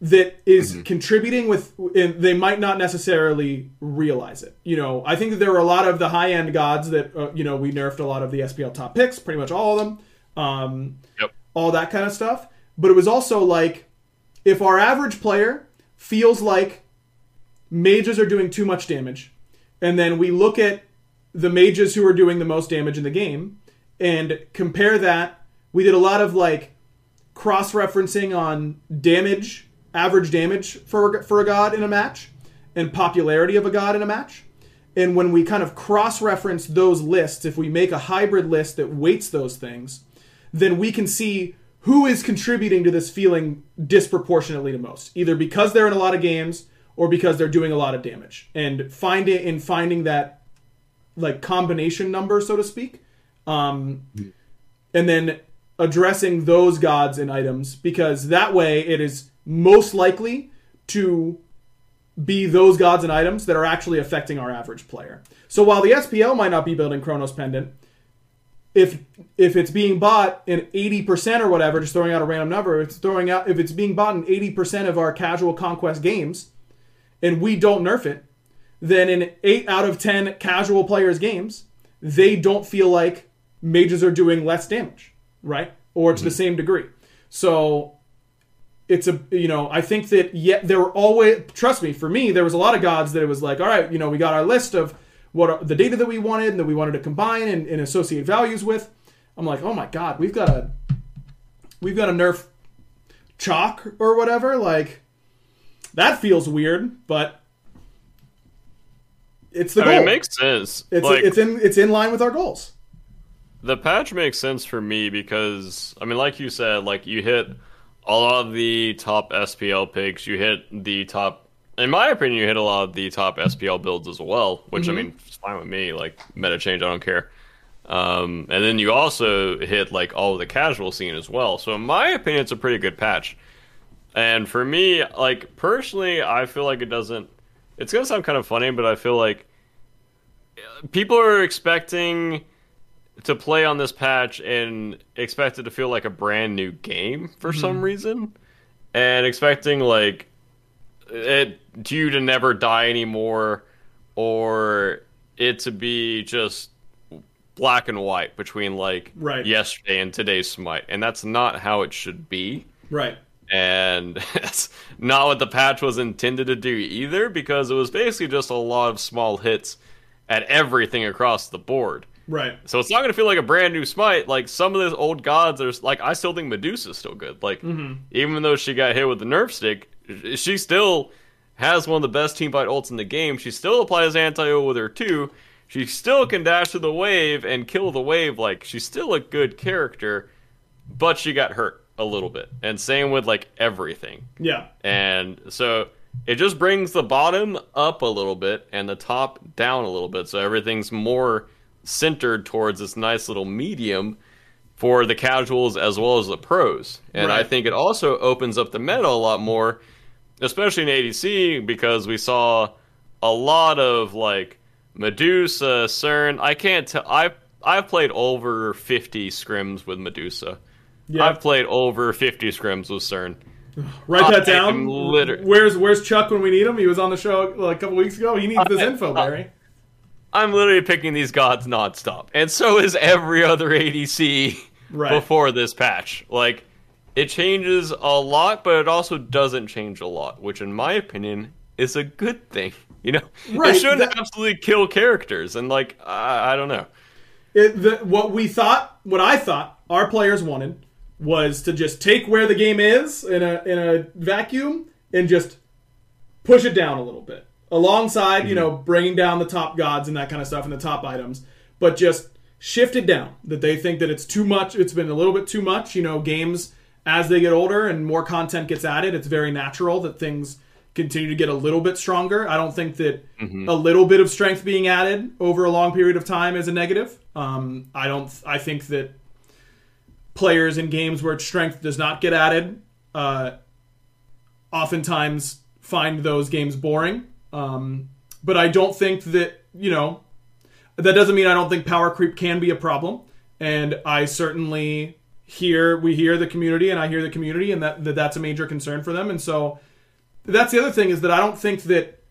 that is contributing with and they might not necessarily realize it you know i think that there were a lot of the high end gods that uh, you know we nerfed a lot of the spl top picks pretty much all of them um, Yep. all that kind of stuff but it was also like if our average player feels like mages are doing too much damage and then we look at the mages who are doing the most damage in the game and compare that. We did a lot of like cross referencing on damage, average damage for for a god in a match, and popularity of a god in a match. And when we kind of cross reference those lists, if we make a hybrid list that weights those things, then we can see who is contributing to this feeling disproportionately to most, either because they're in a lot of games or because they're doing a lot of damage. And find it in finding that like combination number, so to speak, um, and then addressing those gods and items because that way it is most likely to be those gods and items that are actually affecting our average player. So while the SPL might not be building Chronos Pendant, if if it's being bought in 80% or whatever, just throwing out a random number, it's throwing out if it's being bought in 80% of our casual conquest games and we don't nerf it, then in 8 out of 10 casual players games, they don't feel like mages are doing less damage, right? Or to the mm-hmm. same degree. So it's a you know I think that yet there were always trust me for me there was a lot of gods that it was like all right you know we got our list of what are, the data that we wanted and that we wanted to combine and, and associate values with. I'm like oh my god we've got a we've got a nerf Chaac or whatever like that feels weird but it's the I goal. mean, it makes sense. it's like, it's in it's in line with our goals. the patch makes sense for me because I mean, like you said, like you hit a lot of the top SPL picks. You hit the top, in my opinion, you hit a lot of the top SPL builds as well. Which I mean, it's fine with me. Like meta change, I don't care. Um, and then you also hit like all of the casual scene as well. So in my opinion, it's a pretty good patch. And for me, like personally, I feel like it doesn't. It's gonna sound kind of funny, but I feel like people are expecting to play on this patch and expect it to feel like a brand new game for mm-hmm. some reason, and expecting like it you to never die anymore, or it to be just black and white between like Right. yesterday and today's smite, and that's not how it should be Right. and it's not what the patch was intended to do either because it was basically just a lot of small hits at everything across the board. Right. So it's not going to feel like a brand new smite. Like some of those old gods are like I still think Medusa's still good. Like mm-hmm. even though she got hit with the nerf stick, she still has one of the best team fight ults in the game. She still applies anti-ult with her too. She still can dash to the wave and kill the wave. Like she's still a good character, but she got hurt a little bit. And same with like everything. Yeah. And so it just brings the bottom up a little bit and the top down a little bit. So everything's more centered towards this nice little medium for the casuals as well as the pros. And I think it also opens up the meta a lot more, especially in ADC, because we saw a lot of like Medusa, Cern. I can't tell. I I've played over 50 scrims with Medusa. Yeah. I've played over 50 scrims with Cern. Write that down. liter- Where's Where's Chuck when we need him? He was on the show like, a couple weeks ago. He needs this I- info, uh, Barry. I'm literally picking these gods nonstop, and so is every other ADC Right. before this patch. Like, it changes a lot, but it also doesn't change a lot, which, in my opinion, is a good thing. You know, Right, it shouldn't that- absolutely kill characters, and like, I, I don't know. It, the, what we thought, what I thought our players wanted was to just take where the game is in a in a vacuum and just push it down a little bit, alongside you know bringing down the top gods and that kind of stuff and the top items, but just shift it down. That they think that it's too much. It's been a little bit too much. You know, games as they get older and more content gets added, it's very natural that things continue to get a little bit stronger. I don't think that a little bit of strength being added over a long period of time is a negative. Um, I don't. I think that players in games where strength does not get added, uh, oftentimes find those games boring. Um, but I don't think that you know that doesn't mean I don't think power creep can be a problem. And I certainly hear we hear the community, and I hear the community, and that, that that's a major concern for them. And so that's the other thing is that I don't think that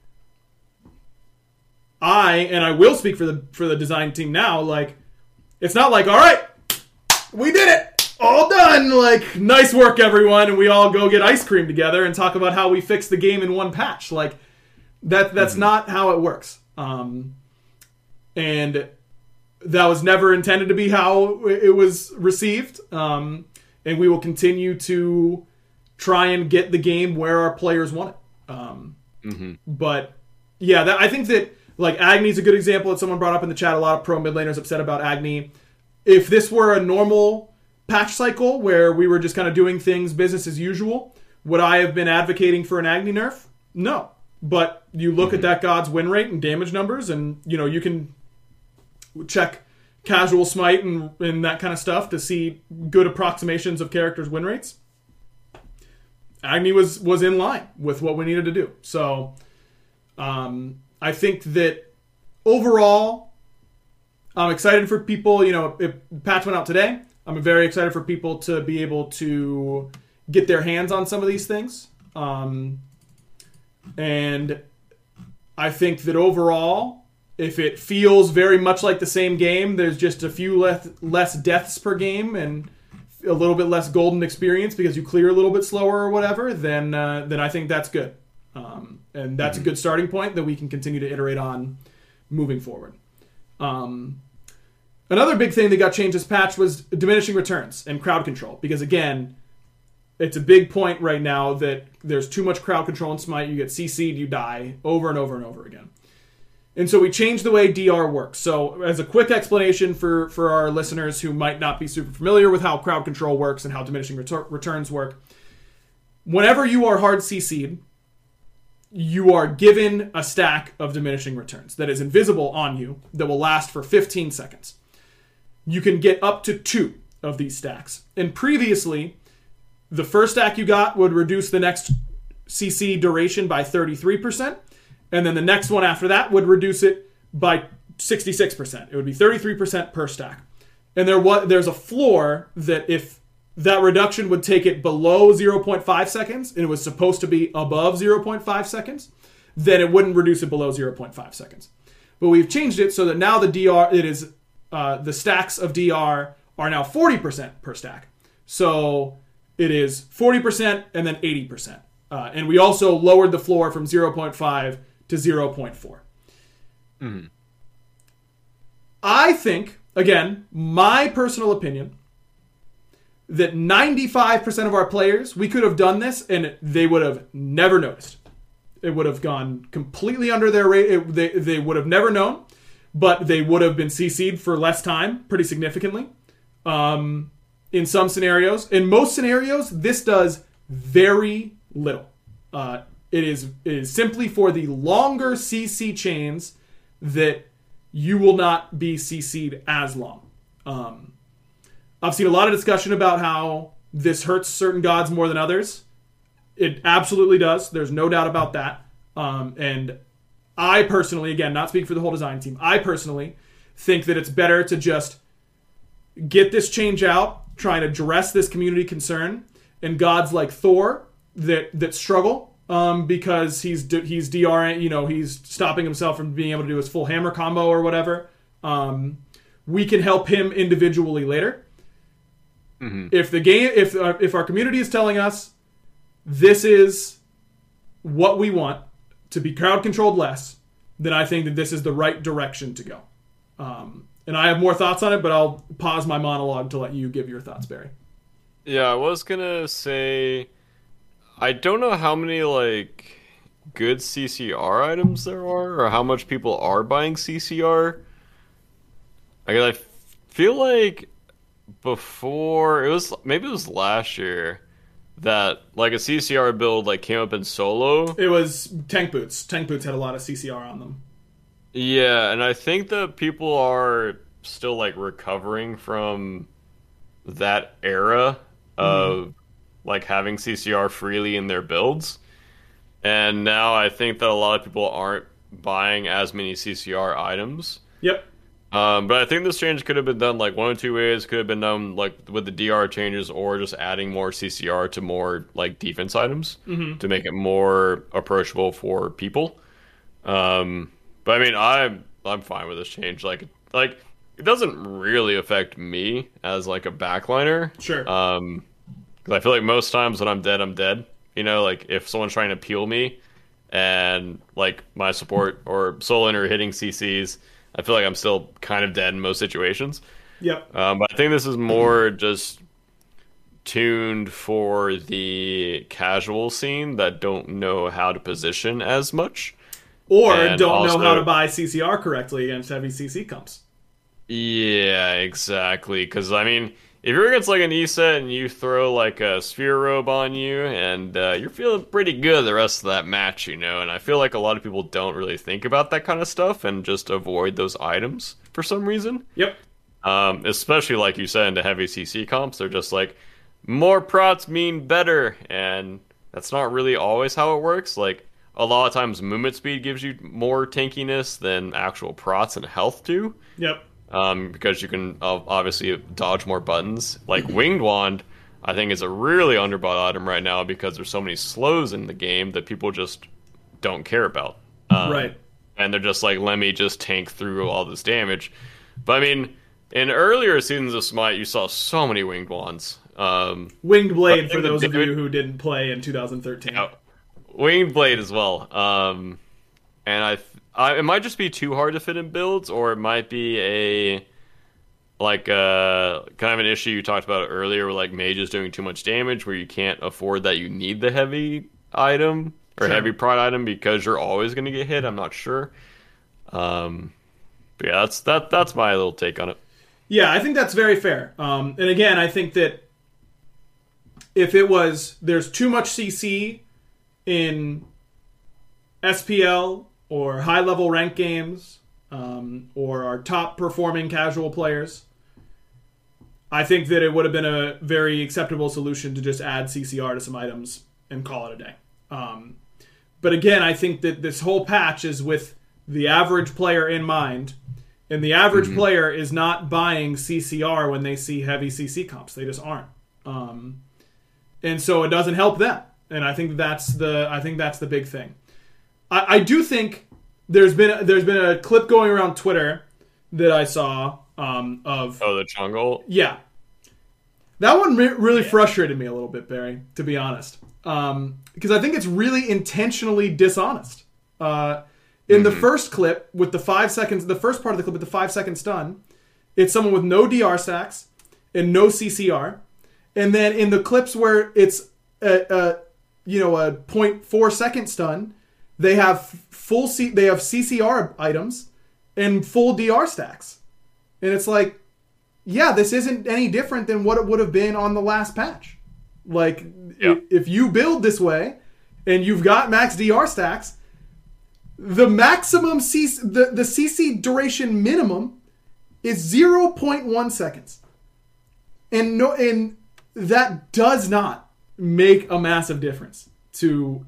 I and I will speak for the for the design team now. Like, it's not like all right, we did it, all done. Like, nice work, everyone, and we all go get ice cream together and talk about how we fixed the game in one patch. Like, that that's not how it works. Um, and that was never intended to be how it was received. Um, and we will continue to try and get the game where our players want it. Um, But yeah, that, I think that like Agni's a good example that someone brought up in the chat. A lot of pro mid laners upset about Agni. If this were a normal patch cycle where we were just kind of doing things business as usual, would I have been advocating for an Agni nerf? No. But you look at that god's win rate and damage numbers, and you know you can check casual smite and, and that kind of stuff to see good approximations of characters' win rates. Agni was was in line with what we needed to do. So um, I think that overall, I'm excited for people. You know, if patch went out today, I'm very excited for people to be able to get their hands on some of these things. Um, and I think that overall, if it feels very much like the same game, there's just a few less less deaths per game and a little bit less golden experience because you clear a little bit slower or whatever, then uh, then I think that's good, um, and that's a good starting point that we can continue to iterate on moving forward. Um, another big thing that got changed this patch was diminishing returns and crowd control because again, it's a big point right now that there's too much crowd control in Smite. You get CC'd, you die over and over and over again. And so we changed the way DR works. So, as a quick explanation for, for our listeners who might not be super familiar with how crowd control works and how diminishing retur- returns work, whenever you are hard CC'd, you are given a stack of diminishing returns that is invisible on you that will last for 15 seconds. You can get up to two of these stacks. And previously, the first stack you got would reduce the next CC duration by 33%, and then the next one after that would reduce it by 66%. It would be 33% per stack. And there was there's a floor that if that reduction would take it below 0.5 seconds and it was supposed to be above 0.5 seconds, then it wouldn't reduce it below 0.5 seconds. But we've changed it so that now the DR it is uh, the stacks of DR are now 40% per stack. So it is 40% and then 80%. Uh, and we also lowered the floor from 0.5 to 0.4. I think, again, my personal opinion, that 95% of our players, we could have done this and they would have never noticed. It would have gone completely under their rate. They, they would have never known, but they would have been CC'd for less time, pretty significantly. Um, in some scenarios, in most scenarios, this does very little. Uh, it is it is simply for the longer CC chains that you will not be CC'd as long. Um, I've seen a lot of discussion about how this hurts certain gods more than others. It absolutely does. There's no doubt about that. Um, and I personally, again, not speaking for the whole design team, I personally think that it's better to just get this change out, try to address this community concern, and gods like Thor that that struggle um, because he's he's DRing, you know, he's stopping himself from being able to do his full hammer combo or whatever. Um, we can help him individually later. If the game, if uh, if our community is telling us this is what we want to be crowd controlled less, then I think that this is the right direction to go. Um, and I have more thoughts on it, but I'll pause my monologue to let you give your thoughts, Barry. Yeah, I was gonna say, I don't know how many like good CCR items there are, or how much people are buying CCR. I I feel like before it was maybe it was last year that like a CCR build like came up in solo. It was tank boots. Tank boots had a lot of CCR on them. Yeah, and I think that people are still like recovering from that era of like having CCR freely in their builds. And now I think that a lot of people aren't buying as many CCR items. Yep. Um, but I think this change could have been done like one or two ways. Could have been done like with the DR changes, or just adding more CCR to more like defense items to make it more approachable for people. Um, but I mean, I'm I'm fine with this change. Like like it doesn't really affect me as like a backliner. Sure. Um, because I feel like most times when I'm dead, I'm dead. You know, like if someone's trying to peel me, and like my support or soul are hitting CCs, I feel like I'm still kind of dead in most situations. Yep. Um, but I think this is more just tuned for the casual scene that don't know how to position as much. Or And don't know how to buy CCR correctly against heavy CC comps. Yeah, exactly. Because I mean, if you're against like an Eset and you throw like a Spirit Robe on you, and uh, you're feeling pretty good the rest of that match, you know. And I feel like a lot of people don't really think about that kind of stuff and just avoid those items for some reason. Yep. Um, especially like you said in the heavy CC comps, they're just like more prots mean better, and that's not really always how it works. Like a lot of times, movement speed gives you more tankiness than actual prots and health do Yep. um, because you can obviously dodge more buttons. Like Winged Wand, I think is a really underbought item right now because there's so many slows in the game that people just don't care about. Um, Right. And they're just like, let me just tank through all this damage. But I mean, in earlier seasons of Smite, you saw so many Winged Wands. Um, Winged Blade for those of you who didn't play in 2013. Oh, Winged Blade as well. Um, and I, I, it might just be too hard to fit in builds, or it might be a like uh kind of an issue you talked about earlier, where like mages doing too much damage, where you can't afford that you need the heavy item or Sure. heavy prot item because you're always going to get hit. I'm not sure. Um, but yeah, that's that. That's my little take on it. Yeah, I think that's very fair. Um, and again, I think that if it was there's too much CC in SPL or high level rank games um, or our top performing casual players, I think that it would have been a very acceptable solution to just add CCR to some items and call it a day. Um, but again, I think that this whole patch is with the average player in mind, and the average player is not buying CCR when they see heavy CC comps. They just aren't, um, and so it doesn't help them. And I think that's the I think that's the big thing. I, I do think there's been there's been a clip going around Twitter that I saw um, of Oh, the jungle. yeah. That one re- really frustrated me a little bit, Barry, to be honest. Um, because I think it's really intentionally dishonest. Uh, in the first clip, with the five seconds, the first part of the clip with the five second stun, it's someone with no DR stacks and no CCR. And then in the clips where it's a, a you know a 0.4 second stun, they have full C- they have CCR items and full DR stacks. And it's like yeah, this isn't any different than what it would have been on the last patch. Like, Yeah. if you build this way and you've got max DR stacks, the maximum CC, the, the CC duration minimum is 0.1 seconds. And no and that does not make a massive difference to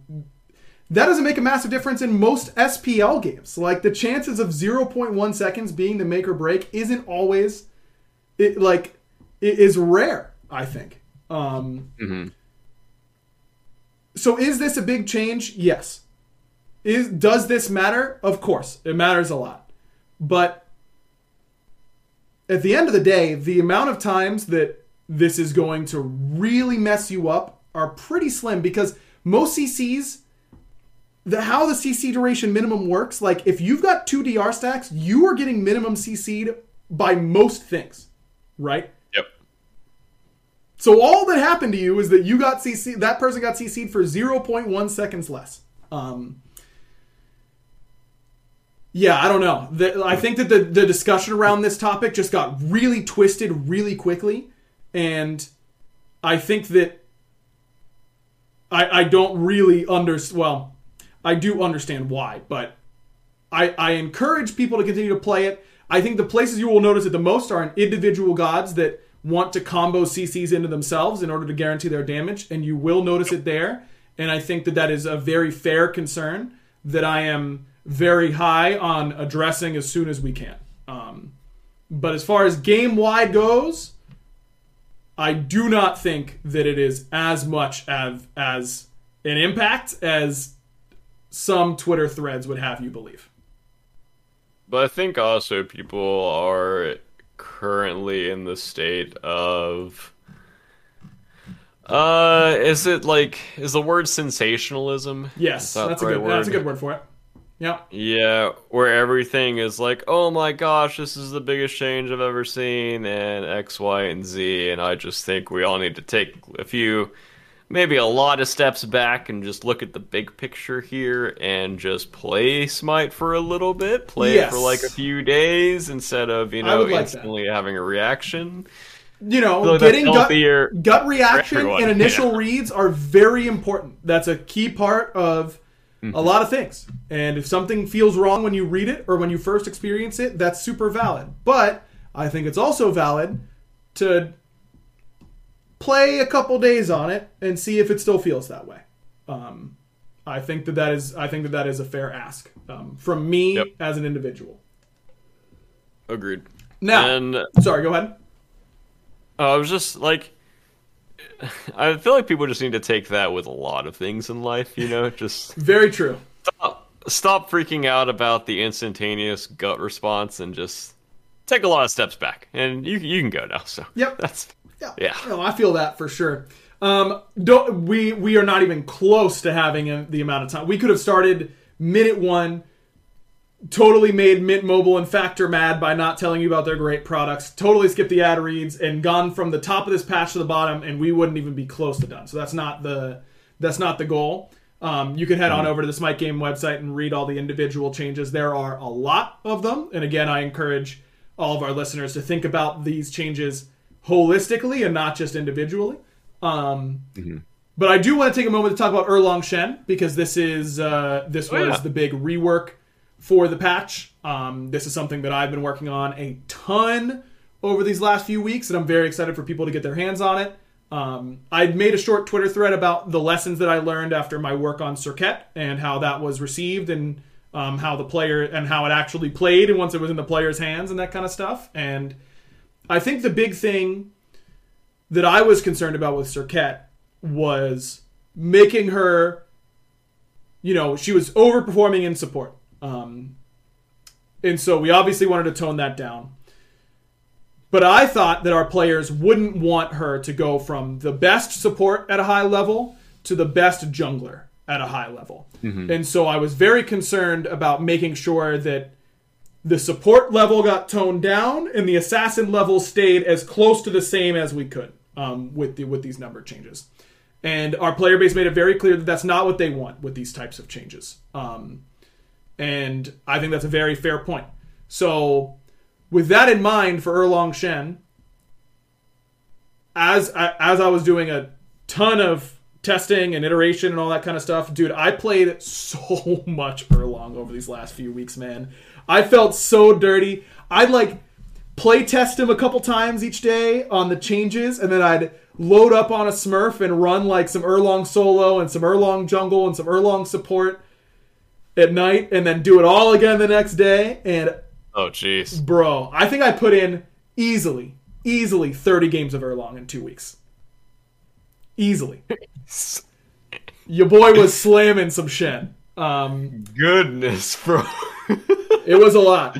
that doesn't make a massive difference in most SPL games. Like the chances of 0.1 seconds being the make or break isn't always it like it is rare, I think. Um So is this a big change? Yes. Is does this matter? Of course, it matters a lot. But at the end of the day, the amount of times that this is going to really mess you up are pretty slim because most CCs the how the CC duration minimum works, like if you've got two DR stacks, you are getting minimum CC'd by most things, right? Yep. So all that happened to you is that you got CC that person got CC'd for 0.1 seconds less. Um yeah, I don't know. The, I think that the, the discussion around this topic just got really twisted really quickly. And I think that I, I don't really understand. Well, I do understand why, but I, I encourage people to continue to play it. I think the places you will notice it the most are in individual gods that want to combo CCs into themselves in order to guarantee their damage, and you will notice it there. And I think that that is a very fair concern that I am very high on addressing as soon as we can. Um, but as far as game wide goes, I do not think that it is as much as as an impact as some Twitter threads would have you believe. But I think also people are currently in the state of uh is it like is the word sensationalism? Yes, that that's a good right that's a good word for it. Yeah. Yeah, where everything is like, oh my gosh, this is the biggest change I've ever seen, and X, Y, and Z, and I just think we all need to take a few, maybe a lot of steps back and just look at the big picture here and just play Smite for a little bit, play Yes. it for like a few days instead of, you know, like that. instantly having a reaction. You know, that's getting gut, gut reaction and initial yeah. reads are very important. That's a key part of Mm-hmm. a lot of things. And if something feels wrong when you read it or when you first experience it, that's super valid. But I think it's also valid to play a couple days on it and see if it still feels that way. Um, I think that that is I think that that is a fair ask um, from me Yep. as an individual. Agreed. Now, And sorry, go ahead. Uh, I was just like, I feel like people just need to take that with a lot of things in life, you know? Just Very true. stop, stop freaking out about the instantaneous gut response and just take a lot of steps back. And you you can go now. So Yep. that's Yeah, Yeah. No, I feel that for sure. Um, don't we? We are not even close to having uh, the amount of time. We could have started minute one, totally made Mint Mobile and Factor mad by not telling you about their great products. Totally skipped the ad reads and gone from the top of this patch to the bottom, and we wouldn't even be close to done. So that's not the that's not the goal. Um, you can head on over to the Smite Game website and read all the individual changes. There are a lot of them, and again, I encourage all of our listeners to think about these changes holistically and not just individually. Um, But I do want to take a moment to talk about Erlang Shen because this is uh, this Oh, was yeah. the big rework for the patch. Um, this is something that I've been working on a ton over these last few weeks, and I'm very excited for people to get their hands on it. Um, I made a short Twitter thread about the lessons that I learned after my work on Serqet and how that was received and um, how the player and how it actually played and once it was in the player's hands and that kind of stuff. And I think the big thing that I was concerned about with Serqet was making her, you know, she was overperforming in support. Um, and so we obviously wanted to tone that down. But I thought that our players wouldn't want her to go from the best support at a high level to the best jungler at a high level. And so I was very concerned about making sure that the support level got toned down and the assassin level stayed as close to the same as we could um, with the with these number changes. And our player base made it very clear that that's not what they want with these types of changes. Um, and I think that's a very fair point. So, with that in mind, for Erlang Shen, as as I was doing a ton of testing and iteration and all that kind of stuff, dude, I played so much Erlang over these last few weeks, man. I felt so dirty. I'd like play test him a couple times each day on the changes, and then I'd load up on a Smurf and run like some Erlang solo and some Erlang jungle and some Erlang support at night, and then do it all again the next day. And oh jeez. bro, I think I put in easily, easily 30 games of Erlang in two weeks. Easily. Your boy was slamming some Shen. Um, Goodness, bro. it was a lot.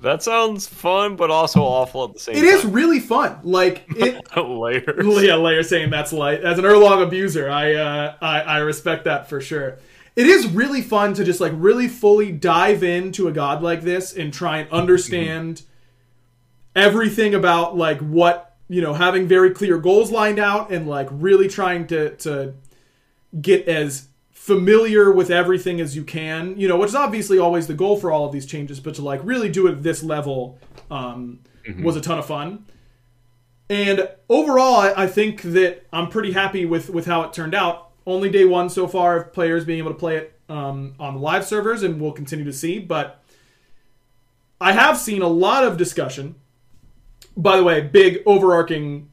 that sounds fun, but also awful at the same It time. is really fun. Like it. layers. yeah, Layer saying that's light. As an Erlang abuser, I, uh, I I respect that for sure. It is really fun to just like really fully dive into a god like this and try and understand everything about like what you know, having very clear goals lined out and like really trying to to get as familiar with everything as you can. You know, which is obviously always the goal for all of these changes, but to like really do it at this level um, was a ton of fun. And overall, I, I think that I'm pretty happy with with how it turned out. Only day one so far of players being able to play it um, on the live servers, and we'll continue to see. But I have seen a lot of discussion. By the way, big overarching,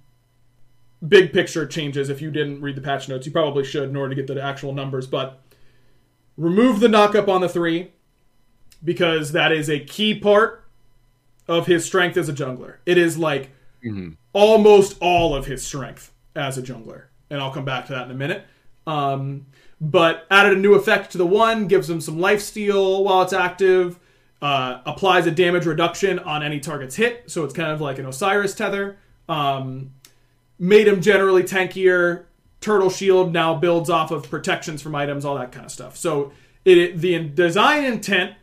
big picture changes. If you didn't read the patch notes, you probably should in order to get the actual numbers. But remove the knockup on the three because that is a key part of his strength as a jungler. It is like almost all of his strength as a jungler, and I'll come back to that in a minute. Um, but added a new effect to the one, gives him some life steal while it's active, uh, applies a damage reduction on any target's hit, so it's kind of like an Osiris tether. Um, made him generally tankier. Turtle shield now builds off of protections from items, all that kind of stuff. So It the design intent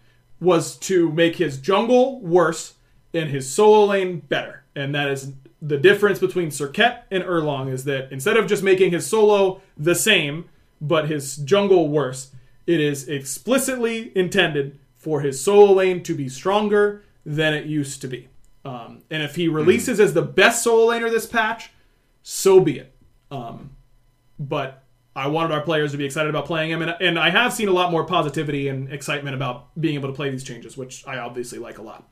was to make his jungle worse and his solo lane better, and that is the difference between Serqet and Erlang is that instead of just making his solo the same but his jungle worse, it is explicitly intended for his solo lane to be stronger than it used to be. Um, and if he releases as the best solo laner this patch, so be it. Um, but I wanted our players to be excited about playing him, and, and I have seen a lot more positivity and excitement about being able to play these changes, which I obviously like a lot.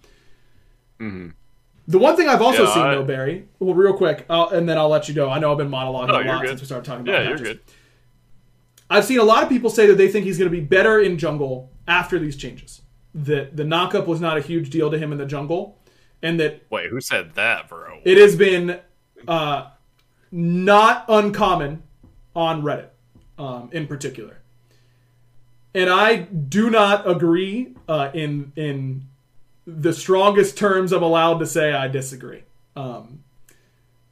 The one thing I've also Yeah, seen, I- though, Barry, well, real quick, uh, and then I'll let you go. I know I've been monologuing No, a lot good. since we started talking about Yeah, you're good. I've seen a lot of people say that they think he's going to be better in jungle after these changes. That the knockup was not a huge deal to him in the jungle, and that Wait, who said that, bro? it has been uh, not uncommon on Reddit, um, in particular. And I do not agree uh, in in the strongest terms I'm allowed to say. I disagree. Um,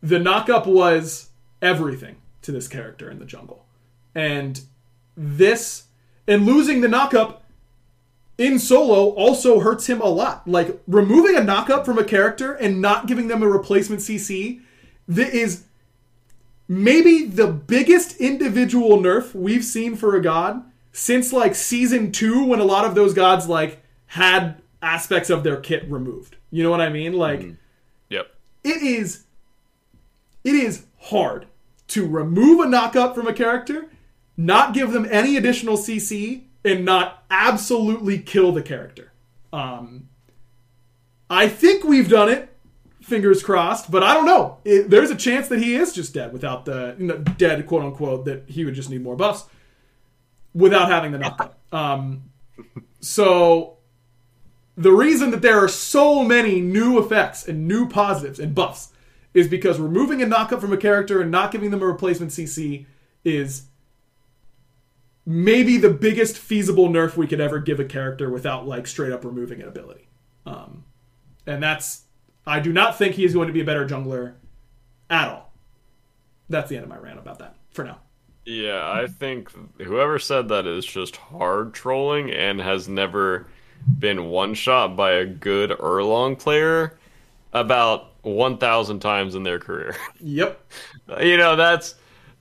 the knockup was everything to this character in the jungle, and this and losing the knockup in solo also hurts him a lot. Like removing a knockup from a character and not giving them a replacement CC that is maybe the biggest individual nerf we've seen for a god since like season 2 when a lot of those gods like had aspects of their kit removed. You know what I mean? Like Yep. it is it is hard to remove a knockup from a character, not give them any additional CC, and not absolutely kill the character. Um, I think we've done it, fingers crossed, but I don't know. It, there's a chance that he is just dead without the you know, dead quote unquote that he would just need more buffs without having the knockup. Um, so the reason that there are so many new effects and new positives and buffs is because removing a knockup from a character and not giving them a replacement CC is maybe the biggest feasible nerf we could ever give a character without like straight up removing an ability. Um, and that's I do not think he is going to be a better jungler at all. That's the end of my rant about that for now. Yeah, I think whoever said that is just hard trolling and has never been one shot by a good Erlang player about 1,000 times in their career. Yep. you know, that's.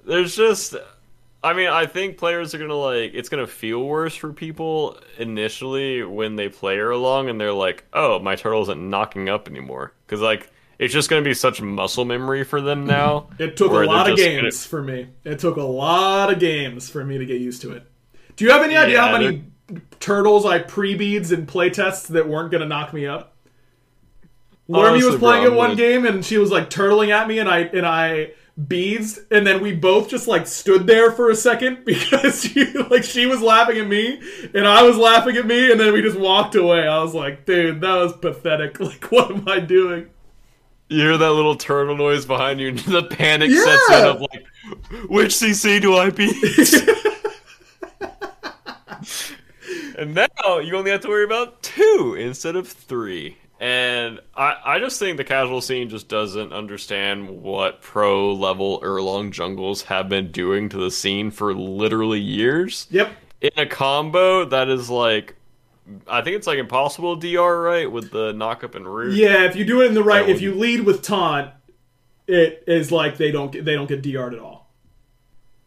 There's just. I mean, I think players are gonna like. It's gonna feel worse for people initially when they play Erlang and they're like, oh, my turtle isn't knocking up anymore. Because, like, it's just gonna be such muscle memory for them now. It took a lot of games for me. It took a lot of games for me to get used to it. Do you have any idea how Yeah, many turtles I pre-beads in playtests that weren't going to knock me up? Wormy was playing it one game and she was like turtling at me and I and I beads and then we both just like stood there for a second because she like she was laughing at me and I was laughing at me and then we just walked away. I was like, dude, that was pathetic. Like what am I doing? You hear that little turtle noise behind you, and the panic sets in of like, which CC do I beat? And now you only have to worry about two instead of three. And I, I just think the casual scene just doesn't understand what pro level Erlang jungles have been doing to the scene for literally years. Yep. In a combo that is like, I think it's like impossible DR, right? With the knockup and root. Yeah, if you do it in the right, if you lead with taunt, it is like they don't get they don't get DR'd at all.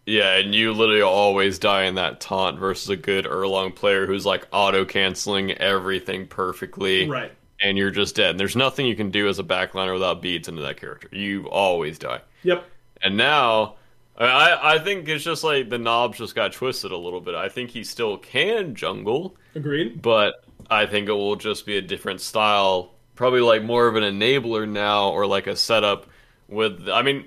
Yeah, and you literally always die in that taunt versus a good Erlang player who's like auto canceling everything perfectly. Right. And you're just dead. And there's nothing you can do as a backliner without beads into that character. You always die. Yep. And now, I, I I think it's just like the knobs just got twisted a little bit. I think he still can jungle, Agreed. but I think it will just be a different style. Probably like more of an enabler now or like a setup with, I mean,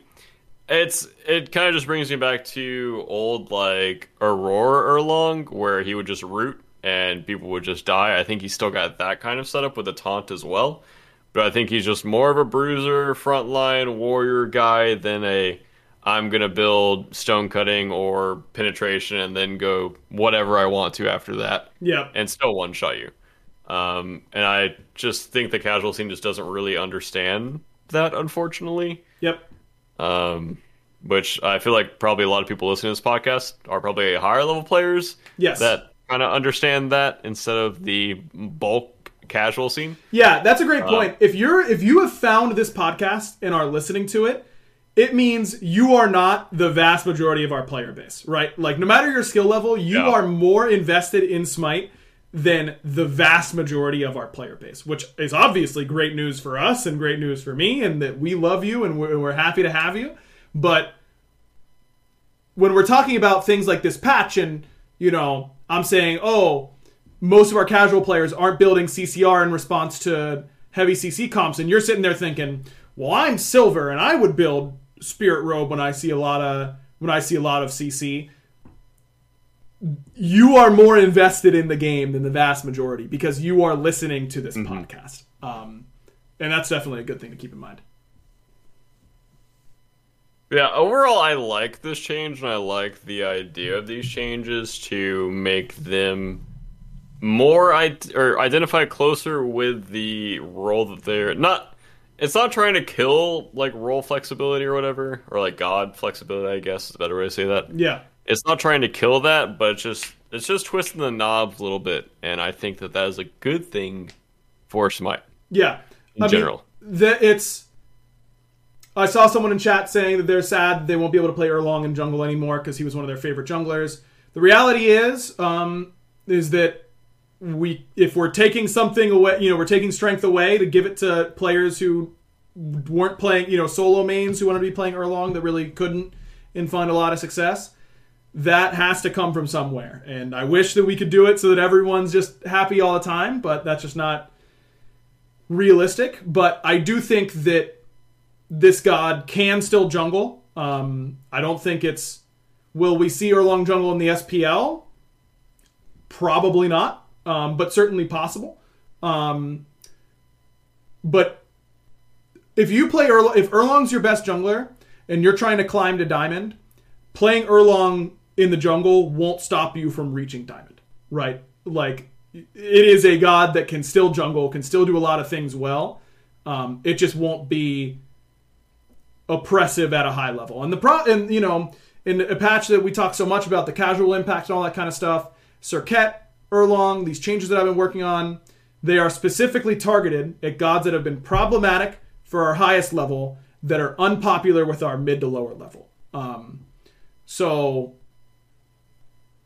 it's it kind of just brings me back to old like Aurora Erlang, where he would just root and people would just die. I think he's still got that kind of setup with the taunt as well, but I think he's just more of a bruiser, frontline warrior guy than a I'm gonna build stone cutting or penetration and then go whatever I want to after that Yep. and still one shot you. Um, and I just think the casual scene just doesn't really understand that, unfortunately Yep. Um, which I feel like probably a lot of people listening to this podcast are probably higher level players Yes. that kind of understand that instead of the bulk casual scene. Yeah, that's a great point. if you're if you have found this podcast and are listening to it, it means you are not the vast majority of our player base, right? Like no matter your skill level, you Yeah. are more invested in Smite than the vast majority of our player base, which is obviously great news for us and great news for me, and that we love you and we're, we're happy to have you. But when we're talking about things like this patch, and you know, I'm saying, oh, most of our casual players aren't building CCR in response to heavy CC comps, and you're sitting there thinking, well, I'm silver and I would build Spirit Robe when I see a lot of when I see a lot of CC. You are more invested in the game than the vast majority because you are listening to this podcast, um, and that's definitely a good thing to keep in mind. Yeah, overall, I like this change, and I like the idea of these changes to make them more I- or identify closer with the role that they're not. It's not trying to kill like role flexibility or whatever, or like God flexibility. I guess is a better way to say that. Yeah, It's not trying to kill that, but it's just it's just twisting the knobs a little bit, and I think that that is a good thing for Smite. Yeah, In general. that it's. I saw someone in chat saying that they're sad they won't be able to play Erlang in jungle anymore because he was one of their favorite junglers. The reality is, um, is that we, if we're taking something away, you know, we're taking strength away to give it to players who weren't playing, you know, solo mains who wanted to be playing Erlang that really couldn't and find a lot of success. That has to come from somewhere, and I wish that we could do it so that everyone's just happy all the time, but that's just not realistic, but I do think that this god can still jungle. Um, I don't think it's. Will we see Erlang jungle in the SPL? Probably not, um, but certainly possible. Um, but if you play Erlang, if Erlang's your best jungler and you're trying to climb to diamond, playing Erlang in the jungle won't stop you from reaching diamond, right? Like it is a god that can still jungle, can still do a lot of things well. Um, it just won't be oppressive at a high level. And the pro, and you know, in a patch that we talk so much about the casual impact and all that kind of stuff, Serqet, Erlang, these changes that I've been working on, they are specifically targeted at gods that have been problematic for our highest level that are unpopular with our mid to lower level. Um, so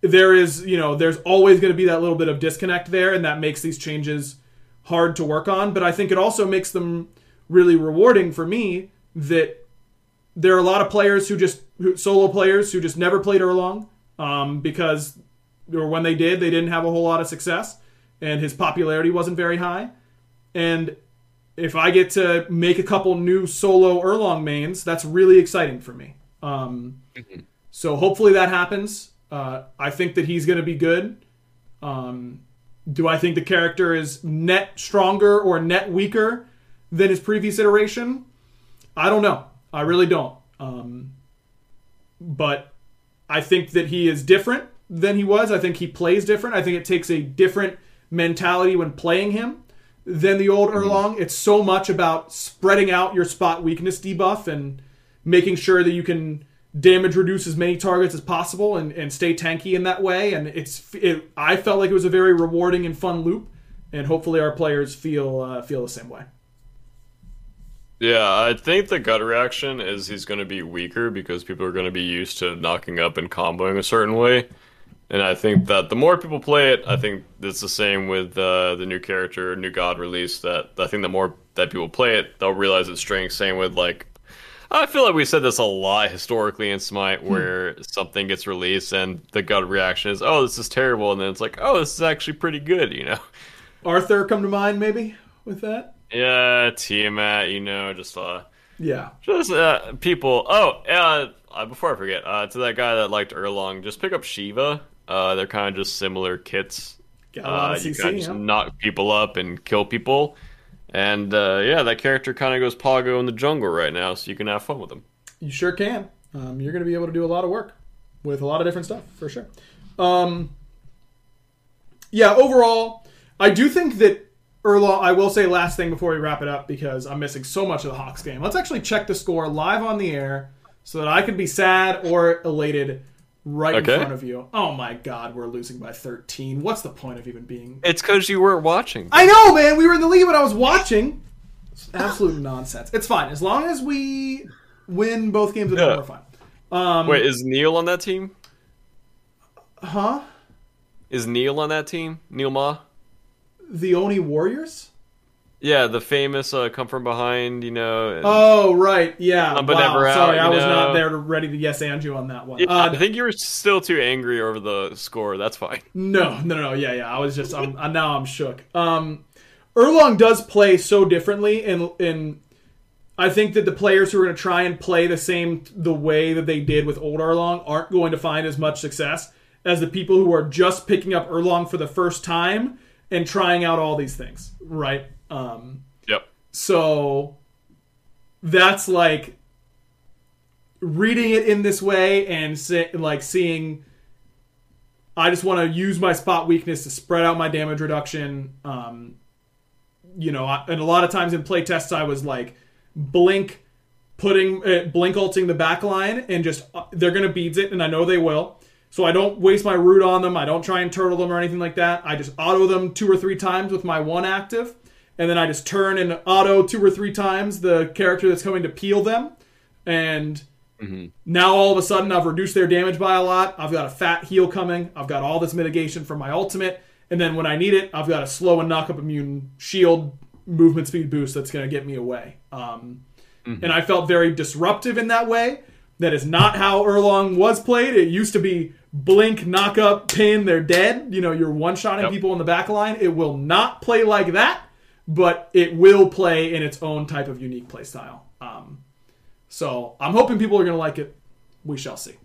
there is, you know, there's always going to be that little bit of disconnect there, and that makes these changes hard to work on. But I think it also makes them really rewarding for me that there are a lot of players who just who, solo players who just never played Erlang um, because or when they did, they didn't have a whole lot of success, and his popularity wasn't very high. And if I get to make a couple new solo Erlang mains, that's really exciting for me. Um, so hopefully that happens. Uh, I think that he's going to be good. Um, do I think the character is net stronger or net weaker than his previous iteration? I don't know. I really don't. Um, but I think that he is different than he was. I think he plays different. I think it takes a different mentality when playing him than the old Erlang. It's so much about spreading out your spot weakness debuff and making sure that you can damage reduce as many targets as possible and, and stay tanky in that way. And it's it, I felt like it was a very rewarding and fun loop, and hopefully our players feel uh, feel the same way. Yeah, I think the gut reaction is he's going to be weaker because people are going to be used to knocking up and comboing a certain way. And I think that the more people play it, I think it's the same with uh, the new character, new god release. That I think the more that people play it, they'll realize its strength. Same with like, I feel like we said this a lot historically in Smite, where something gets released and the gut reaction is, "Oh, this is terrible," and then it's like, "Oh, this is actually pretty good," you know. Arthur come to mind maybe with that. Yeah, Tiamat, you know, just uh, Yeah. Just uh, people. Oh, uh, uh, before I forget, uh, to that guy that liked Erlang, just pick up Shiva. Uh, they're kind of just similar kits. Got a lot Uh, of you CC, kind of just knock people up and kill people. And uh, yeah, that character kind of goes Pogo in the jungle right now, so you can have fun with him. You sure can. Um, you're going to be able to do a lot of work with a lot of different stuff for sure. Um, yeah, overall, I do think that Erlang. I will say last thing before we wrap it up because I'm missing so much of the Hawks game. Let's actually check the score live on the air so that I can be sad or elated right Okay. in front of you. Oh my god, we're losing by 13. What's the point of even being? It's because you weren't watching. I know, man. We were in the lead when I was watching. It's absolute nonsense. It's fine as long as we win both games. Yeah. we're fine. Um, Wait, is Neil on that team? huh? Is Neil on that team? Neil Ma? The Oni Warriors? Yeah, the famous uh, come from behind, you know. Oh right, yeah. But wow. never out, Sorry, I was not there to ready to yes and you on that one. Yeah, Uh, I think you were still too angry over the score. That's fine. No, no, no, yeah, yeah. I was just, I'm now I'm shook. Um, Erlang does play so differently, in in I think that the players who are going to try and play the same the way that they did with old Erlang aren't going to find as much success as the people who are just picking up Erlang for the first time and trying out all these things, right? Um, Yep. so that's like reading it in this way and se- like seeing. I just want to use my spot weakness to spread out my damage reduction. Um, you know, I, and a lot of times in play tests, I was like blink, putting uh, blink ulting the back line, and just uh, they're gonna beads it, and I know they will. So I don't waste my root on them. I don't try and turtle them or anything like that. I just auto them two or three times with my one active, and then I just turn and auto two or three times the character that's coming to peel them, and now all of a sudden I've reduced their damage by a lot. I've got a fat heal coming. I've got all this mitigation from my ultimate, and then when I need it, I've got a slow and knock up immune shield movement speed boost that's going to get me away. Um, And I felt very disruptive in that way. That is not how Erlang was played. It used to be blink, knock up, pin, they're dead. You know, you're one shotting Yep. people in the back line. It will not play like that, but it will play in its own type of unique play style. Um, so I'm hoping people are going to like it. We shall see.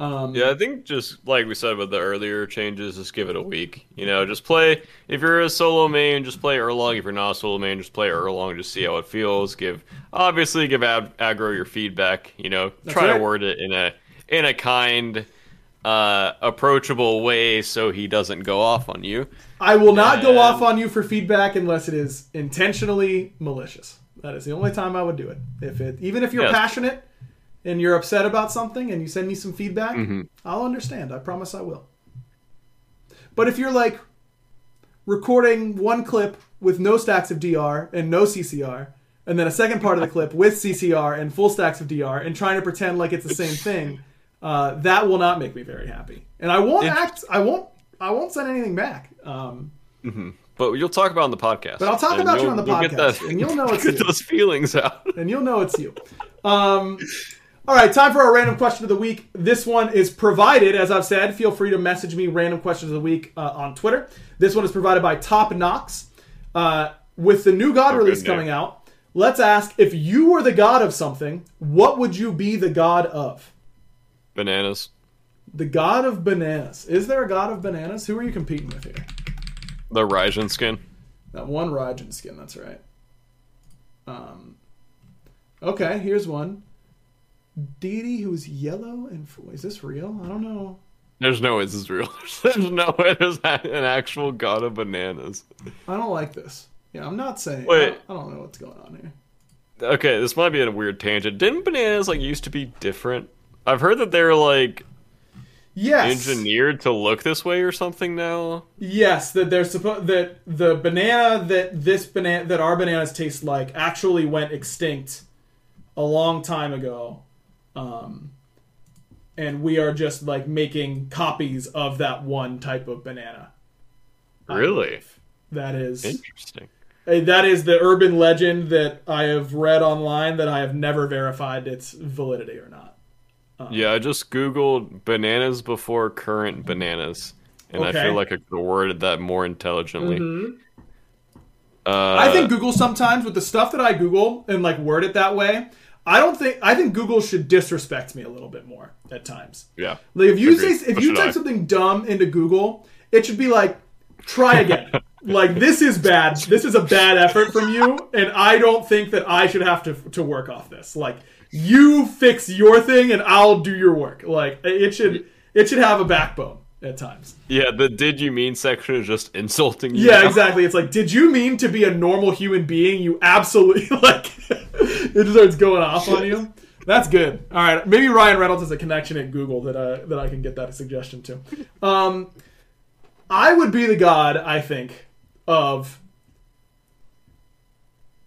Um, Yeah, I think just like we said with the earlier changes, just give it a week. You know, just play. If you're a solo main, just play Erlang. If you're not a solo main, just play Erlang. Just see how it feels. Give obviously give Ag- aggro your feedback. You know, try right. to word it in a in a kind, uh, approachable way so he doesn't go off on you. I will not go off on you for feedback unless it is intentionally malicious. That is the only time I would do it. If it, even if you're Yes. passionate and you're upset about something and you send me some feedback, Mm-hmm. I'll understand. I promise I will. But if you're like recording one clip with no stacks of DR and no CCR, and then a second part of the clip with CCR and full stacks of DR, and trying to pretend like it's the same thing, uh, that will not make me very happy. And I won't act. I won't. I won't send anything back. Um, But you'll talk about it on the podcast. But I'll talk about you on the podcast, that- and you'll know it's get you. those feelings out. and you'll know it's you. Um, all right, time for our random question of the week. This one is provided, as I've said. Feel free to message me random questions of the week uh, on Twitter. This one is provided by Top Knox. Uh, with the new God Oh, release coming out, let's ask if you were the god of something, what would you be the god of? Bananas. The god of bananas. Is there a god of bananas? Who are you competing with here? The Raijin skin. That one Raijin skin, that's right. Um, okay, here's one. Deity who's yellow and is this real? I don't know. There's no way this is real. There's no way there's an actual god of bananas. I don't like this. Yeah, I'm not saying. Wait. I, don't, I don't know what's going on here. Okay, this might be a weird tangent. Didn't bananas like used to be different? I've heard that they're like Yes. engineered to look this way or something now. Yes, that they're supposed that the banana that this banana that our bananas taste like actually went extinct a long time ago, um, and we are just like making copies of that one type of banana. Really? That is Interesting. uh, that is the urban legend that I have read online that I have never verified its validity or not. Yeah, I just googled bananas before current bananas, and I feel like I could word that more intelligently. Uh, I think Google sometimes with the stuff that I Google and like word it that way. I don't think I think Google should disrespect me a little bit more at times. yeah. Like if you Agreed. say if you type I. something dumb into Google, it should be like try again. like this is bad. This is a bad effort from you, and I don't think that I should have to to work off this. Like you fix your thing, and I'll do your work. Like it should it should have a backbone at times. Yeah, the did you mean section is just insulting you. Yeah, now. exactly. It's like, did you mean to be a normal human being? You absolutely like it starts going off on you. That's good. All right, maybe Ryan Reynolds has a connection at Google that uh, that I can get that suggestion to. Um, I would be the god, I think, of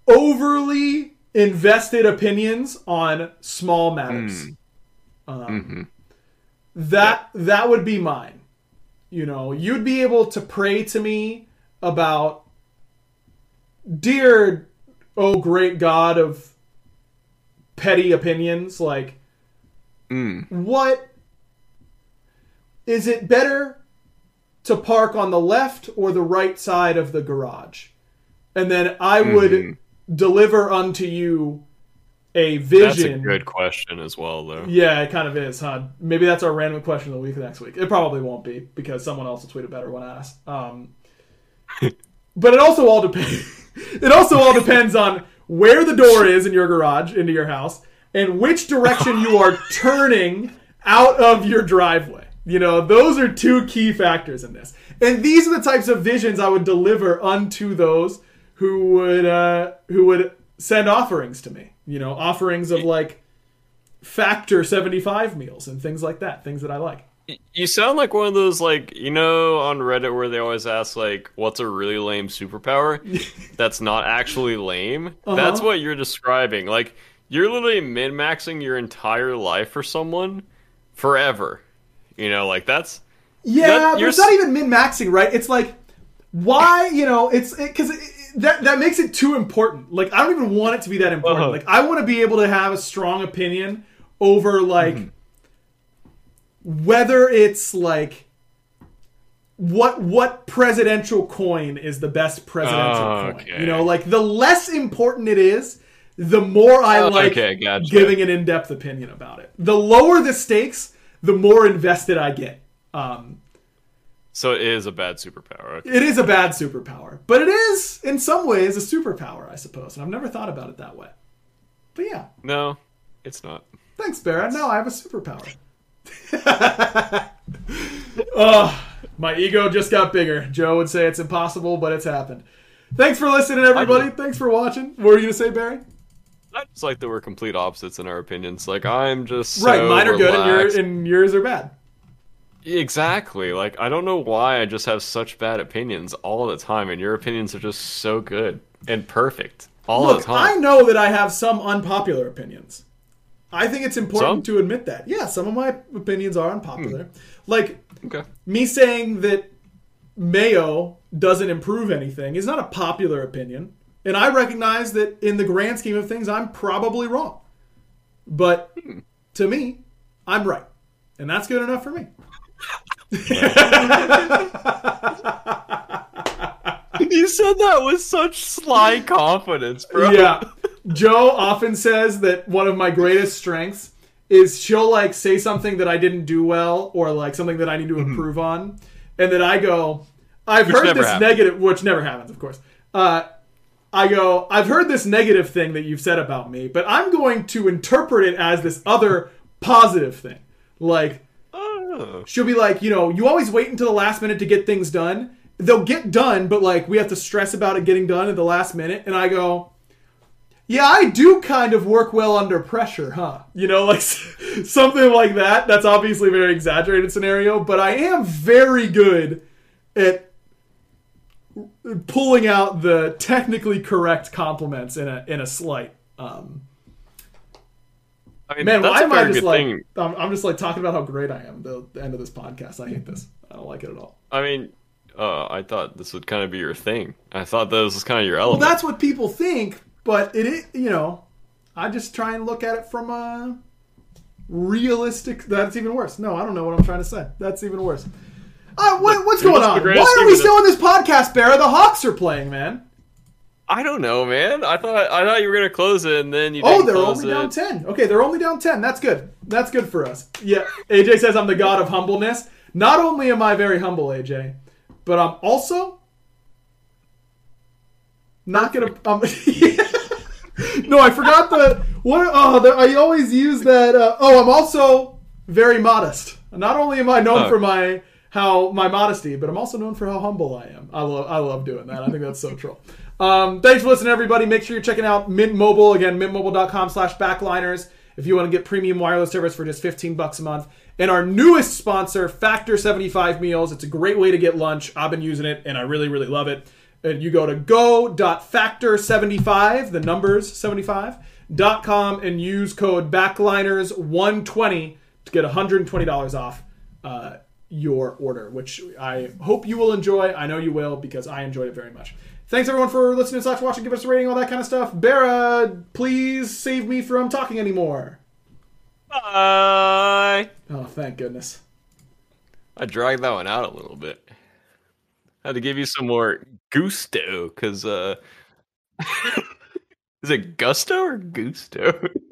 overly invested opinions on small matters. Um, That that would be mine. You know, you'd be able to pray to me about, dear, oh great God of petty opinions, like mm. what is it better to park on the left or the right side of the garage? And then I would mm-hmm. deliver unto you a That's a vision. good question as well, though. Yeah, it kind of is, huh? Maybe that's our random question of the week next week. It probably won't be because someone else will tweet a better one asked. Um, but it also all depends. it also all depends on where the door is in your garage into your house and which direction you are turning out of your driveway. You know, those are two key factors in this. And these are the types of visions I would deliver unto those who would uh, who would send offerings to me. You know, offerings of like factor 75 meals and things like that, things that I like. You sound like one of those, like, you know, on Reddit where they always ask, like, what's a really lame superpower that's not actually lame? Uh-huh. That's what you're describing. Like, you're literally min maxing your entire life for someone forever. You know, like, that's. Yeah, That- but you're it's not even min maxing, right? It's like why you know it's because it, that that makes it too important. Like I don't even want it to be that important. Uh-huh. Like I want to be able to have a strong opinion over like Mm-hmm. whether it's like what what presidential coin is the best presidential Oh, coin. okay. You know, like the less important it is, the more I Oh, like okay, gotcha. giving an in-depth opinion about it. The lower the stakes, the more invested I get. Um, So it is a bad superpower. Okay. it is a bad superpower, but it is in some ways a superpower, I suppose. And I've never thought about it that way. But yeah, No, it's not. thanks, Barrett. No, I have a superpower. oh, my ego just got bigger. Joe would say it's impossible, but it's happened. Thanks for listening, everybody. Thanks for watching. What were you gonna say, Barry? I just like that we're complete opposites in our opinions. Like, I'm just. So right, mine are good, and, relaxed. and yours are bad. Exactly. Like I don't know why I just have such bad opinions all the time, and your opinions are just so good and perfect all Look, the time. I know that I have some unpopular opinions. I think it's important Some? to admit that. Yeah, some of my opinions are unpopular. Hmm. Like okay. me saying that Mayo doesn't improve anything is not a popular opinion. And I recognize that in the grand scheme of things, I'm probably wrong. But hmm. to me, I'm right. And that's good enough for me. You said that with such sly confidence, bro. yeah. Joe often says that one of my greatest strengths is she'll like say something that I didn't do well or like something that I need to improve on, and then I go, I've heard this happens. negative, which never happens, of course. Uh, I go, I've heard this negative thing that you've said about me, but I'm going to interpret it as this other positive thing. Like, She'll be like, you know, you always wait until the last minute to get things done. They'll get done, but like we have to stress about it getting done at the last minute. And I go, yeah, I do kind of work well under pressure, huh? You know, like something like that. That's obviously a very exaggerated scenario, but I am very good at pulling out the technically correct compliments in a in a slight. Um, I mean, Man, why am I just like thing. I'm, I'm just like talking about how great I am the, the end of this podcast. I hate this. I don't like it at all. I mean, uh, I thought this would kind of be your thing. I thought this was kind of your element. Well, that's what people think, but it is, you know, I just try and look at it from a realistic. That's even worse. No, I don't know what I'm trying to say. That's even worse. Uh, what, what's in going on? Why are we still in this podcast, Barra? The Hawks are playing, man. I don't know, man. I thought I thought you were gonna close it, and then you. Oh, they're close only it. down ten. Okay, they're only down ten. That's good. That's good for us. Yeah, AJ says I'm the god of humbleness. Not only am I very humble, AJ, but I'm also not gonna. Um, no, I forgot the what. Oh, the, I always use that. Uh, oh, I'm also very modest. Not only am I known Oh. for my how my modesty, but I'm also known for how humble I am. I love I love doing that. I think that's so troll. Um, thanks for listening, everybody. Make sure you're checking out Mint Mobile again, mintmobile.com slash backliners. if you want to get premium wireless service for just 15 bucks a month. And our newest sponsor, Factor 75 Meals. It's a great way to get lunch. I've been using it and I really, really love it. And you go to go.factor75, the numbers 75.com, and use code backliners120 to get $120 off uh, your order, which I hope you will enjoy. I know you will because I enjoyed it very much. Thanks everyone for listening slash watching. Give us a rating, all that kind of stuff. Bera, please save me from talking anymore. Bye. Oh, thank goodness. I dragged that one out a little bit. I had to give you some more gusto, because uh, is it gusto or gusto?